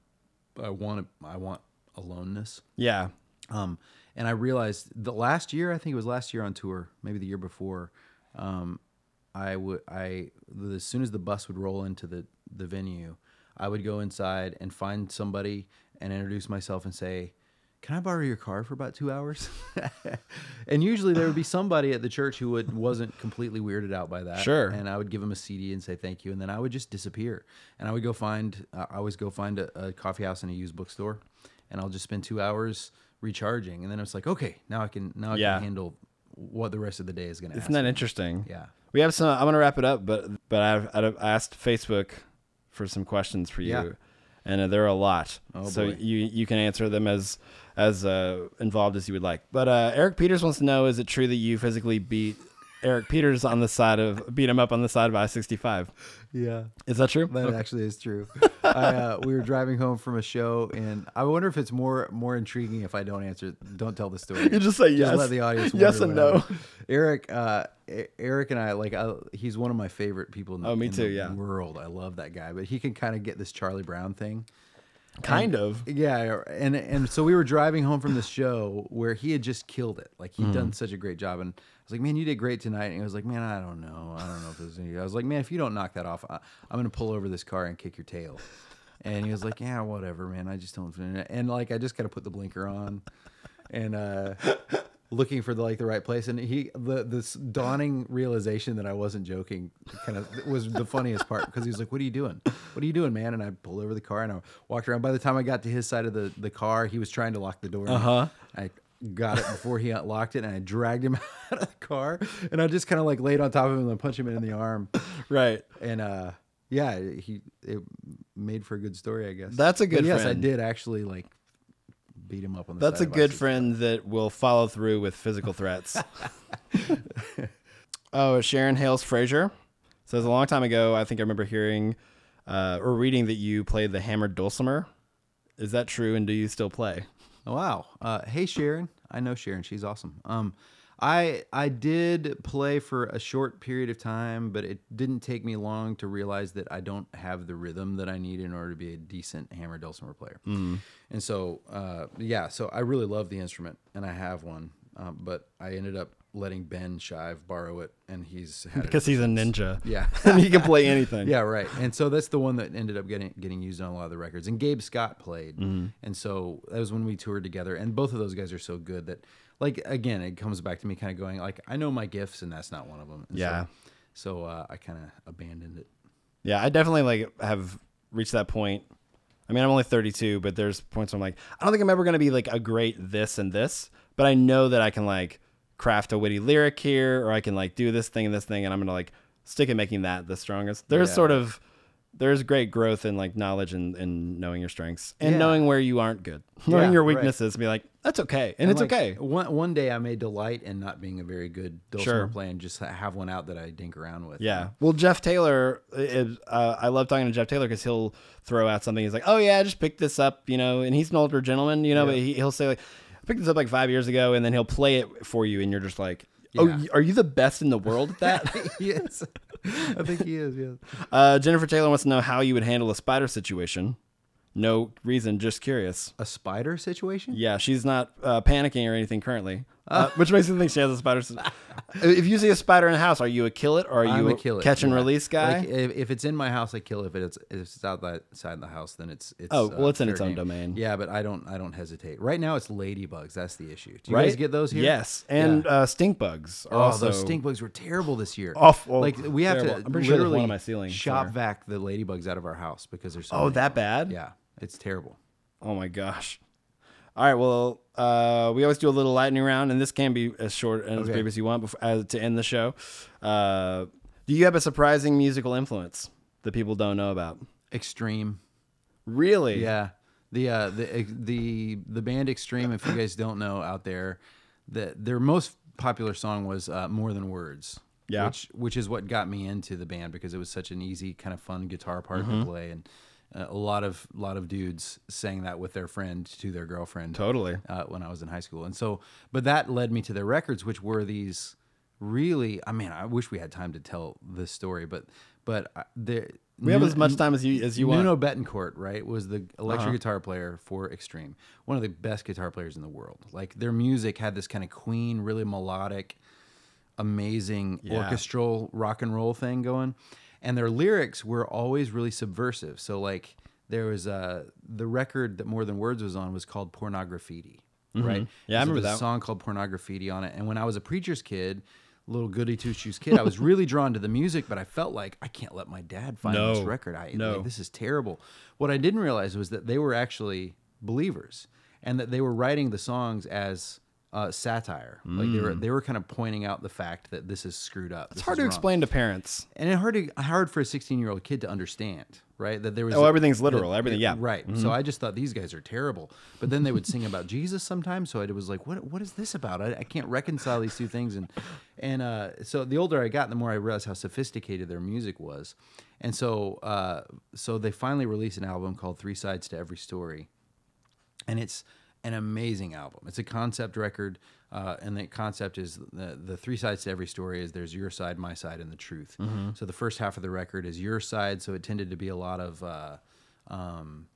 I want I want aloneness. Yeah. Um, and I realized the last year, I think it was last year on tour, maybe the year before. Um, I would I as soon as the bus would roll into the the venue, I would go inside and find somebody and introduce myself and say. Can I borrow your car for about two hours? and usually there would be somebody at the church who would wasn't completely weirded out by that. Sure. And I would give them a CD and say thank you, and then I would just disappear. And I would go find uh, I always go find a, a coffee house and a used bookstore, and I'll just spend two hours recharging, and then it's like okay, now I can now I Yeah. can handle what the rest of the day is going to. Isn't that interesting? Yeah. We have some. I'm gonna wrap it up, but but I've, I've asked Facebook for some questions for you, Yeah. And uh, there are a lot. Oh, so boy. you you can answer them as as uh, involved as you would like. But uh, Eric Peters wants to know: Is it true that you physically beat Eric Peters on the side of beat him up on the side of I-65? Yeah. Is that true? That actually is true. I, uh, we were driving home from a show, and I wonder if it's more more intriguing if I don't answer, don't tell the story. You just say yes. Just let the audience. Yes and no. happened. Eric, uh, Eric and I like. I, he's one of my favorite people in the, Oh, me too, yeah. world. I love that guy, but he can kind of get this Charlie Brown thing. Kind of. Yeah, and and so we were driving home from this show where he had just killed it. Like he'd Mm-hmm. done such a great job, and I was like, "Man, you did great tonight." And he was like, "Man, I don't know. I don't know if there's any." I was like, "Man, if you don't knock that off, I, I'm gonna pull over this car and kick your tail." And he was like, "Yeah, whatever, man. I just don't." And like, I just of put the blinker on, and uh, looking for the like the right place. And he the this dawning realization that I wasn't joking kind of was the funniest part because he was like, "What are you doing? What are you doing, man?" And I pulled over the car and I walked around. By the time I got to his side of the the car, he was trying to lock the door. Uh-huh. I got it before he unlocked it, and I dragged him out of the car. And I just kind of like laid on top of him and punched him in the arm. Right. And uh, yeah, he it made for a good story, I guess. That's a But good yes, I did actually like beat him up on the. That's a good I-65. friend that will follow through with physical threats. oh, Sharon Hales Frazier says a long time ago, I think I remember hearing uh, or reading that you played the hammered dulcimer. Is that true? And do you still play? Oh, wow. Uh, hey Sharon, I know Sharon. She's awesome. Um, I I did play for a short period of time, but it didn't take me long to realize that I don't have the rhythm that I need in order to be a decent hammer dulcimer player. And so, uh, yeah, so I really love the instrument, and I have one, um, but I ended up letting Ben Shive borrow it, and he's Because he's a ninja. yeah. and he can play anything. Yeah, right. And so that's the one that ended up getting getting used on a lot of the records. And Gabe Scott played, Mm-hmm. and so that was when we toured together. And both of those guys are so good that, like, again, it comes back to me kind of going like, I know my gifts, and that's not one of them. And Yeah. So, so uh, I kind of abandoned it. Yeah, I definitely like have reached that point. I mean, I'm only 32, but there's points where I'm like, I don't think I'm ever gonna be like a great this and this, but I know that I can like craft a witty lyric here, or I can like do this thing and this thing, and I'm gonna like stick at making that the strongest. There's Yeah. sort of there's great growth in like knowledge and, and knowing your strengths and Yeah. knowing where you aren't good, knowing Yeah, your weaknesses, and be like, that's okay, and, it's like, okay. One one day I may delight in not being a very good dulcimer Sure. player and just have one out that I dink around with. Yeah. Well, Jeff Taylor, is, uh, I love talking to Jeff Taylor because he'll throw out something. He's like, "Oh yeah, I just picked this up," you know, and he's an older gentleman, you know, but he, he'll say like, "I picked this up like five years ago," and then he'll play it for you, and you're just like, "Oh, Yeah. y- are you the best in the world at that?" yes. I think he is. Yes. uh, Jennifer Taylor wants to know how you would handle a spider situation. No reason, just curious. A spider situation? Yeah, she's not uh, panicking or anything currently, uh, which makes me think she has a spider. s- if you see a spider in a house, are you a kill it or are I'm you a kill it. catch and yeah. release guy? Like, if, if it's in my house, I kill it. If it's if it's outside the house, then it's it's. Oh, well, it's in its own game. domain. Yeah, but I don't I don't hesitate. Right now, it's ladybugs. That's the issue. Do you right? guys get those here? Yes, and Yeah. uh, stink bugs are Oh, also those stink bugs were terrible this year. Awful. Like we have Terrible. to I'm pretty sure literally one on my ceiling shop somewhere. vac the ladybugs out of our house because they're so. Oh, that bad? Yeah, it's terrible. Oh my gosh. All right. Well, uh, we always do a little lightning round, and this can be as short and as Okay. brief as you want before, as, to end the show. Uh, do you have a surprising musical influence that people don't know about? Extreme. Really? Yeah. The uh the the the band Extreme, if you guys don't know out there, the their most popular song was uh, More Than Words. Yeah. Which which is what got me into the band because it was such an easy kind of fun guitar part Mm-hmm. to play and uh, a lot of lot of dudes saying that with their friend to their girlfriend. Totally. uh, when I was in high school. And so, but that led me to their records, which were these really. I mean, I wish we had time to tell this story, but but uh, the We have as much time as you as you want. Nuno Bettencourt, right, was the electric Uh-huh. guitar player for Extreme, one of the best guitar players in the world. Like their music had this kind of Queen, really melodic, amazing Yeah. orchestral rock and roll thing going, and their lyrics were always really subversive. So like there was uh, the record that More Than Words was on was called Pornograffiti, right? Mm-hmm. Yeah, I remember that. a song called Pornograffiti on it. And when I was a preacher's kid, little goody two shoes kid, I was really drawn to the music, but I felt like I can't let my dad find this record. I No. like, this is terrible. What I didn't realize was that they were actually believers and that they were writing the songs as uh, satire. Like they were they were kind of pointing out the fact that this is screwed up. Mm. It's hard to explain to parents. And it's hard to hard for a 16 year old kid to understand, right? That there was Oh, everything's literal. Everything- yeah. right. Mm-hmm. So I just thought these guys are terrible. But then they would sing about Jesus sometimes, so I was like, what What is this about? I, I can't reconcile these two things. And and uh, so the older I got, the more I realized how sophisticated their music was. And so uh, so they finally released an album called Three Sides to Every Story, and it's an amazing album. It's a concept record, uh, and the concept is the the three sides to every story is there's your side, my side, and the truth. So the first half of the record is your side. So it tended to be a lot of uh, um,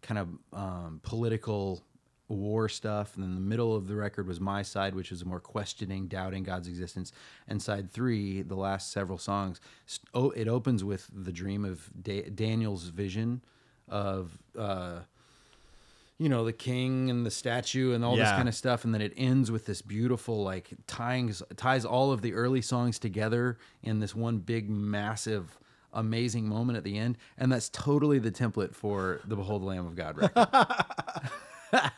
kind of um, political war stuff, and then the middle of the record was my side, which was more questioning, doubting God's existence. And side three, the last several songs, oh, it opens with the dream of da- Daniel's vision of. Uh, you know the king and the statue and all this kind of stuff and then it ends with this beautiful like tying ties all of the early songs together in this one big massive amazing moment at the end and that's totally the template for the behold the lamb of god record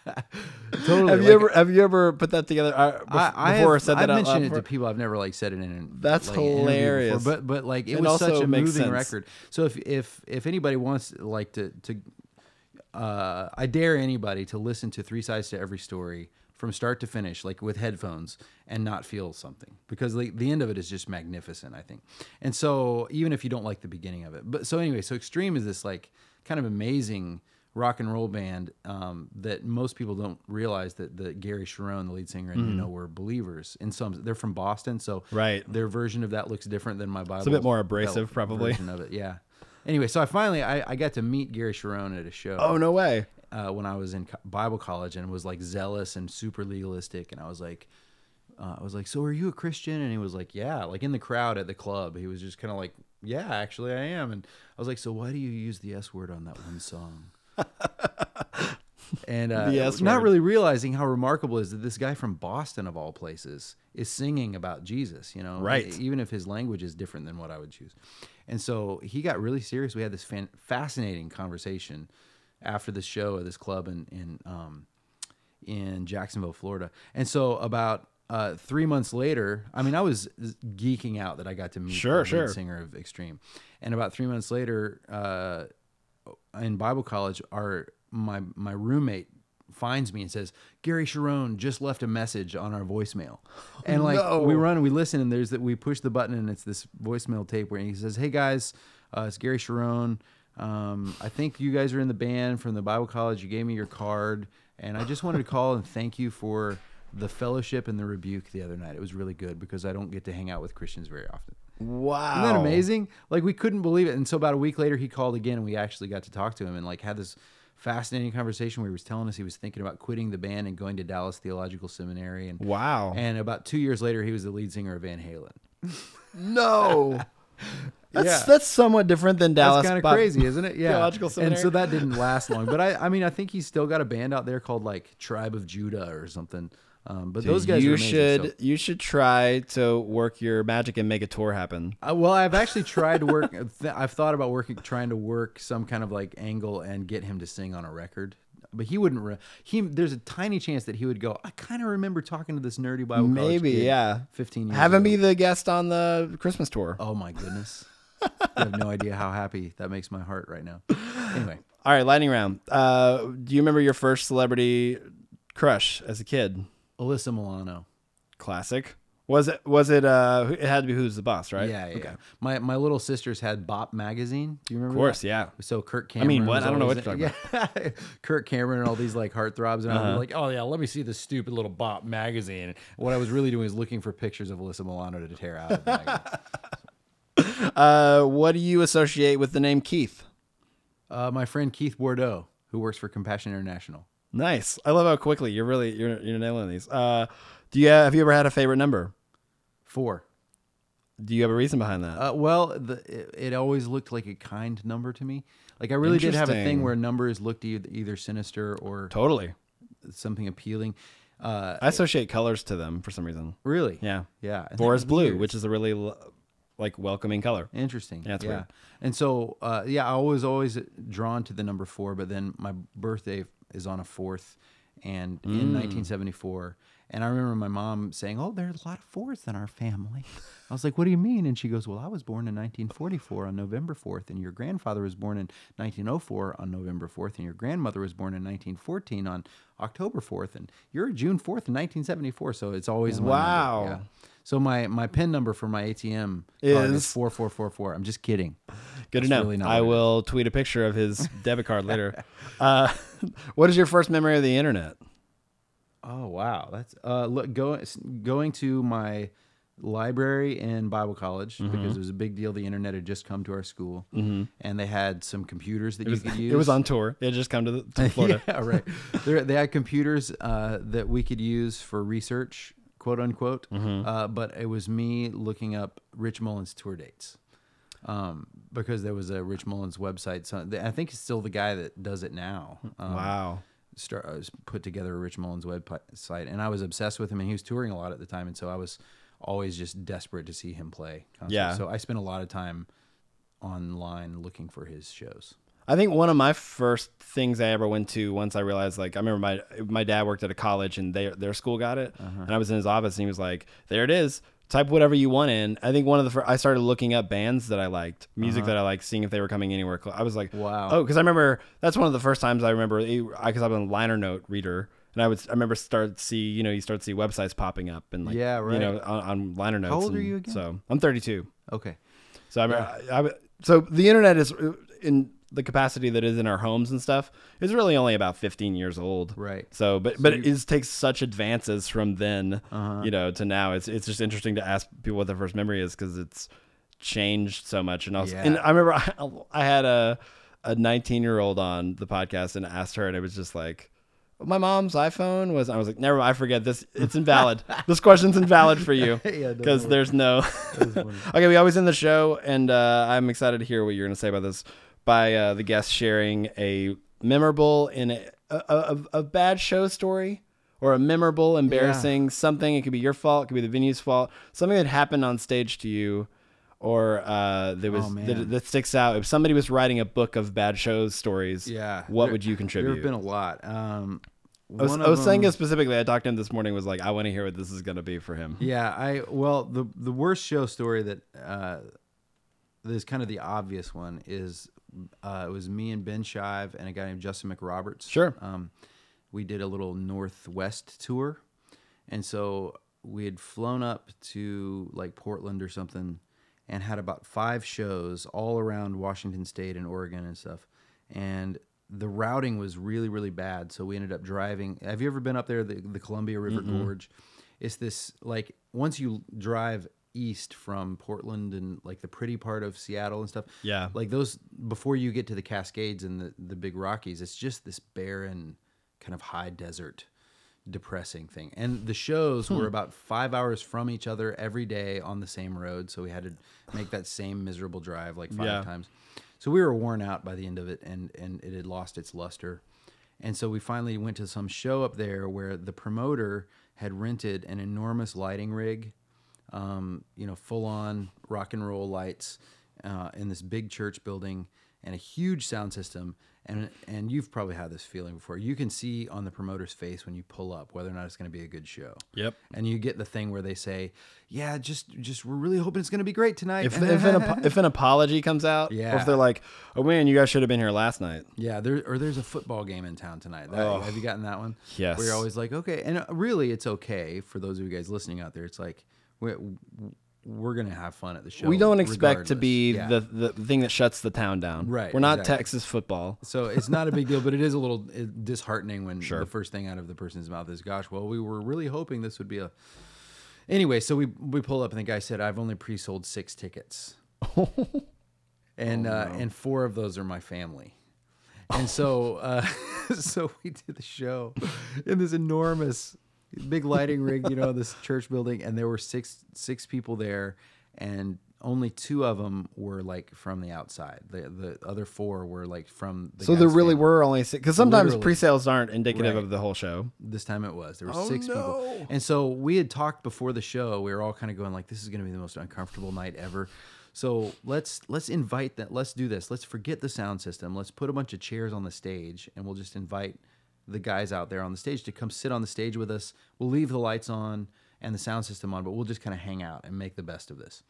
totally Have you like, ever have you ever put that together uh, bef- I, I before have, or said I've that out mentioned it to people. I've never like said it in. an- That's like, interview before, hilarious. but but like it It was such a moving sense. record. So if if if anybody wants like to to, uh, I dare anybody to listen to Three Sides to Every Story from start to finish, like with headphones, and not feel something because the the end of it is just magnificent. I think, and so even if you don't like the beginning of it, but so anyway, so Extreme is this like kind of amazing rock and roll band um, that most people don't realize that, that Gary Cherone, the lead singer, and you know were believers in some. They're from Boston, so Mm-hmm. Right. Their version of that looks different than my Bible. It's a bit more abrasive, probably. version of it. Yeah. Anyway, so I finally I, I got to meet Gary Cherone at a show Oh no way! uh, when I was in co- Bible college and was like zealous and super legalistic. And I was like, uh, I was like, so are you a Christian? And he was like, yeah. Like in the crowd at the club, he was just kind of like, yeah, actually I am. And I was like, so why do you use the S word on that one song? and uh, The S not really realizing how remarkable it is that this guy from Boston of all places is singing about Jesus. You know, Right. Even if his language is different than what I would choose. And so he got really serious. We had this fan- fascinating conversation after the show at this club in in um, in Jacksonville, Florida. And so about uh, three months later, I mean, I was geeking out that I got to meet Sure, the sure. singer of Extreme, and about three months later, uh, in Bible college, our my my roommate finds me and says Gary Cherone just left a message on our voicemail, and like No. we run and we listen, and there's that we push the button and it's this voicemail tape where he says, "Hey guys, uh, it's Gary Cherone. Um, I think you guys are in the band from the Bible college. You gave me your card, and I just wanted to call and thank you for." The fellowship and the rebuke the other night. It was really good because I don't get to hang out with Christians very often. Wow. Isn't that amazing? Like we couldn't believe it. And so about a week later, he called again, and we actually got to talk to him and like had this fascinating conversation where he was telling us he was thinking about quitting the band and going to Dallas Theological Seminary. And Wow. and about two years later, he was the lead singer of Van Halen. no. That's Yeah. that's somewhat different than Dallas. That's kind of crazy, isn't it? Yeah. Theological and so that didn't last long. But I, I mean, I think he's still got a band out there called like Tribe of Judah or something. Um, but those guys, you are amazing, should so- you should try to work your magic and make a tour happen. Uh, well, I've actually tried to work. th- I've thought about working, trying to work some kind of like angle and get him to sing on a record. But he wouldn't. Re- he there's a tiny chance that he would go. I kind of remember talking to this nerdy Bible Maybe, yeah. 15 years. Have him ago." be the guest on the Christmas tour. Oh my goodness! I have no idea how happy that makes my heart right now. Anyway, All right, lightning round. Uh, do you remember your first celebrity crush as a kid? Alyssa Milano. Classic. Was it? Was it? Uh, it had to be Who's the Boss, right? Yeah, yeah. Okay. My my little sisters had Bop magazine. Do you remember? Of course, that? yeah. So Kirk I Cameron. mean, what? I don't know what you're yeah. Kirk Cameron and all these like heartthrobs, and I Uh-huh. was like, oh yeah, let me see this stupid little Bop magazine. What I was really doing is looking for pictures of Alyssa Milano to tear out. Of the magazine. Uh, what do you associate with the name Keith? uh, my friend Keith Bordeaux, who works for Compassion International. Nice. I love how quickly you're really you're you're nailing these. Uh, do you have you ever had a favorite number? Four. Do you have a reason behind that? Uh, well, the, it, it always looked like a kind number to me. Like I really did have a thing where numbers looked either, either sinister or totally. something appealing. Uh, I associate colors to them for some reason. really? Yeah. Yeah. Four that blue, weird? which is a really like welcoming color. Interesting. Yeah, it's yeah. weird. And so, uh, yeah, I was always drawn to the number four, but then my birthday is on a fourth, and Mm. in 1974, and I remember my mom saying, "Oh, there's a lot of fourths in our family." I was like, "What do you mean?" And she goes, "Well, I was born in 1944 on November 4th, and your grandfather was born in 1904 on November 4th, and your grandmother was born in 1914 on October 4th, and you're June 4th in 1974." So it's always Wow. yeah. So my my pin number for my ATM card Is- is four four four four. I'm just kidding. Good to know. really I will tweet a picture of his debit card later. Uh, what is your first memory of the internet? Oh wow, that's uh look go, going to my library in Bible college Mm-hmm. because it was a big deal. The internet had just come to our school, and they had some computers that It was, you could use. it was on tour. It had just come to, the, to Florida. yeah, right. They had computers uh, that we could use for research, quote unquote. Mm-hmm. Uh, but it was me looking up Rich Mullins tour dates. Um, because there was a Rich Mullins website. So I think it's still the guy that does it now. Um, Wow. Start, I was put together a Rich Mullins website, and I was obsessed with him. And he was touring a lot at the time, and so I was always just desperate to see him play. concerts. Yeah. So I spent a lot of time online looking for his shows. I think one of my first things I ever went to once I realized like I remember my my dad worked at a college and they, their school got it Uh-huh. and I was in his office and he was like there it is type whatever you want in I think one of the first, I started looking up bands that I liked music that I liked seeing if they were coming anywhere close I was like Uh-huh. Wow. oh because I remember that's one of the first times I remember because I'm a liner note reader and I would I remember start see you know you start to see websites popping up and like Yeah, you know on, on liner notes how old are you again? so I'm 32 Okay. so I, remember, I, I- so the internet is uh, in the capacity that is in our homes and stuff is really only about 15 years old. Right. So, but but it is, takes such advances from then, Uh-huh. you know, to now. It's it's just interesting to ask people what their first memory is because it's changed so much. And also, and I remember I, I had a a 19 year old on the podcast and asked her, and it was just like. My mom's iPhone was. I was like, never. mind, I forget this. It's invalid. this question's invalid for you because worry. there's no. okay, we always end the show, and uh, I'm excited to hear what you're going to say about this. By uh, the guest sharing a memorable in a, a, a, a bad show story or a memorable, embarrassing something. It could be your fault. It could be the venue's fault. Something that happened on stage to you, or uh, that was Oh, that, that sticks out. If somebody was writing a book of bad show stories, Yeah. what There- would you contribute? There have been a lot. Um, I was, one I was of saying them- it specifically. I talked to him this morning. Was like, I want to hear what this is going to be for him. Yeah, I well the the worst show story that uh, is kind of the obvious one is uh, it was me and Ben Shive and a guy named Justin McRoberts. Sure. Um, we did a little Northwest tour, and so we had flown up to like Portland or something, and had about five shows all around Washington State and Oregon and stuff, and the routing was really really bad. So we ended up driving. Have you ever been up there the, the Columbia River Gorge? It's this like once you drive east from Portland and like the pretty part of Seattle and stuff. Yeah. Like those before you get to the Cascades and the, the big Rockies, it's just this barren kind of high desert depressing thing. And the shows Hmm. were about five hours from each other every day on the same road. So we had to make that same miserable drive like five Yeah. times. So we were worn out by the end of it and, and it had lost its luster. And so we finally went to some show up there where the promoter had rented an enormous lighting rig, um, you know, full on rock and roll lights uh, in this big church building and a huge sound system. And, and you've probably had this feeling before. You can see on the promoter's face when you pull up whether or not it's going to be a good show. Yep. And you get the thing where they say, "Yeah, just just we're really hoping it's going to be great tonight." If if an if an apology comes out, or Yeah. if they're like, "Oh man, you guys should have been here last night." Yeah, there or there's a football game in town tonight. That- Oh. Have you gotten that one? Yes. Where you're always like, okay, and uh, really, it's okay for those of you guys listening out there. It's like we, we're gonna have fun at the show. we don't expect to be Yeah. the, the thing that shuts the town down. Right, We're not exactly. Texas football. So it's not a big deal, but it is a little disheartening when Sure. the first thing out of the person's mouth is, "Gosh, well, we were really hoping this would be a." Anyway, so we we pull up and the guy said, "I've only pre-sold six tickets," and uh, and four of those are my family. And so, uh, so we did the show in this enormous, big lighting rig, you know, this church building, and there were six six people there, and only two of them were like from the outside. The the other four were like from. The So there really family. were only six. Because sometimes Literally. pre-sales aren't indicative Right. of the whole show. This time it was. There were Oh, six no. people. And so we had talked before the show. We were all kind of going like, this is going to be the most uncomfortable night ever. So let's let's invite that. Let's do this. Let's forget the sound system. Let's put a bunch of chairs on the stage, and we'll just invite the guys out there on the stage to come sit on the stage with us. We'll leave the lights on and the sound system on, but we'll just kind of hang out and make the best of this.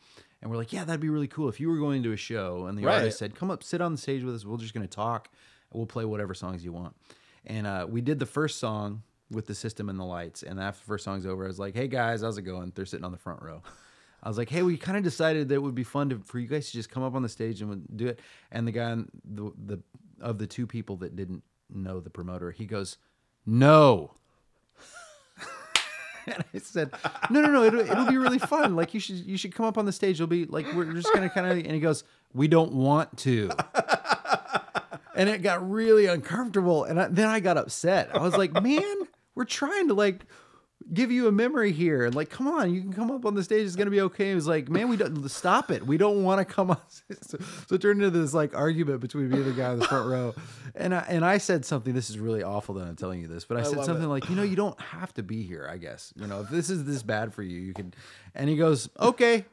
And we're like, yeah, that'd be really cool if you were going to a show and the Right. artist said, come up, sit on the stage with us. We're just going to talk. We'll play whatever songs you want. And uh, we did the first song with the system and the lights. And after the first song's over, I was like, hey guys, how's it going? They're sitting on the front row. I was like, hey, we kind of decided that it would be fun to, for you guys to just come up on the stage and do it. And the guy, the, the of the two people that didn't know the promoter, he goes, no. And I said, "No, no, no! It'll, it'll be really fun. Like you should, you should come up on the stage. You'll be like, we're just gonna kind of." And he goes, "We don't want to." and it got really uncomfortable. And I, then I got upset. I was like, "Man, we're trying to like give you a memory here, and like, come on, you can come up on the stage. It's gonna be okay." He was like, "Man, we don't stop it. We don't want to come on." So, so it turned into this like argument between me and the guy in the front row. And I and I said something. This is really awful that I'm telling you this, but I, said something it. like, "You know, you don't have to be here. I guess you know if this is this bad for you, you can." And he goes, "Okay,"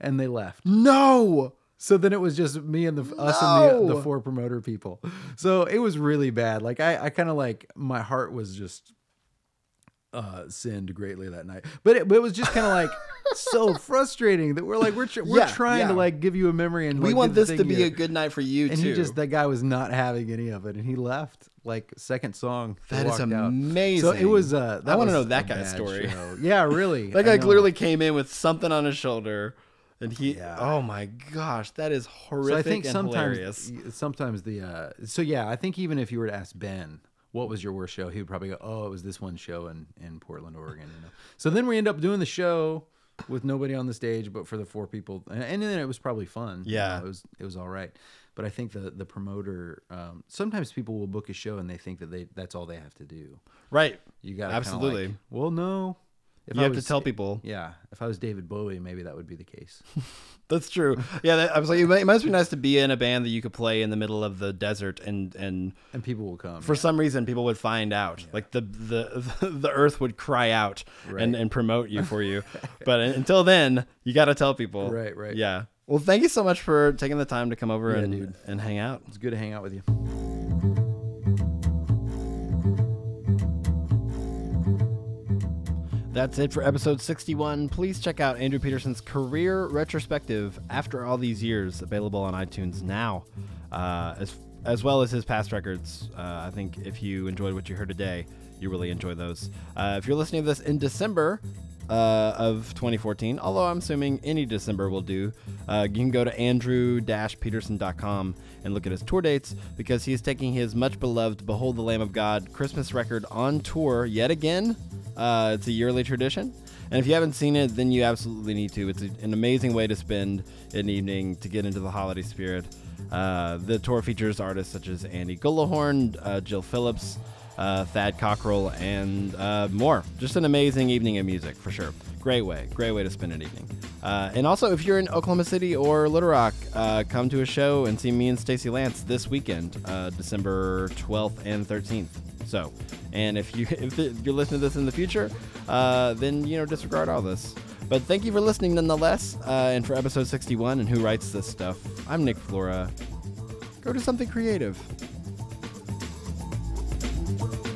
and they left. No. So then it was just me and the us and the, the four promoter people. So it was really bad. Like I, I kind of like my heart was just uh sinned greatly that night. But it, but it was just kind of like so frustrating that we're like we're tr- we're Yeah, trying to like give you a memory and We like, want this to be you- a good night for you too. and too. he just that guy was not having any of it and he left like second song. That is walked out. amazing. So it was uh I wanna know that guy's story. show. Yeah, really. that guy clearly came in with something on his shoulder, and he. Yeah. Oh my gosh, that is horrific So I think and sometimes, hilarious. sometimes the uh, so yeah, I think even if you were to ask Ben what was your worst show, he would probably go, "Oh, it was this one show in in Portland, Oregon." You know. So then we end up doing the show with nobody on the stage, but for the four people, and, and then it was probably fun. you Yeah. know, it was it was all right. But I think the the promoter, um, sometimes people will book a show and they think that they that's all they have to do. Right. You got Absolutely. Like, well, no. If You I have to tell people. Yeah, if I was David Bowie, maybe that would be the case. That's true. Yeah, that, I was like, it might, it must be nice to be in a band that you could play in the middle of the desert, and and and people will come. for some reason people would find out, like the the the earth would cry out and and promote you for you. but until then, you got to tell people. Right, right. Yeah. Well, thank you so much for taking the time to come over Yeah, and dude. and hang out. It's good to hang out with you. That's it for episode 61. Please check out Andrew Peterson's career retrospective after all these years, available on iTunes now, uh, as, as well as his past records. Uh, I think if you enjoyed what you heard today, you really enjoy those. Uh, if you're listening to this in December, uh, of 2014, although I'm assuming any December will do. Uh, you can go to andrew-peterson.com and look at his tour dates because he is taking his much beloved Behold the Lamb of God Christmas record on tour yet again. Uh, it's a yearly tradition. And if you haven't seen it, then you absolutely need to. It's a, an amazing way to spend an evening to get into the holiday spirit. Uh, the tour features artists such as Andy Gullahorn, uh, Jill Phillips, uh, Thad Cockrell, and uh, more. Just an amazing evening of music for sure. Great way, great way to spend an evening. Uh, and also, if you're in Oklahoma City or Little Rock, uh, come to a show and see me and Stacy Lance this weekend, uh, December 12th and 13th. So, and if you if you're listening to this in the future, uh, then you know disregard all this. But thank you for listening nonetheless. and for episode 61 and who writes this stuff, I'm Nick Flora. Go do something creative. Thank you.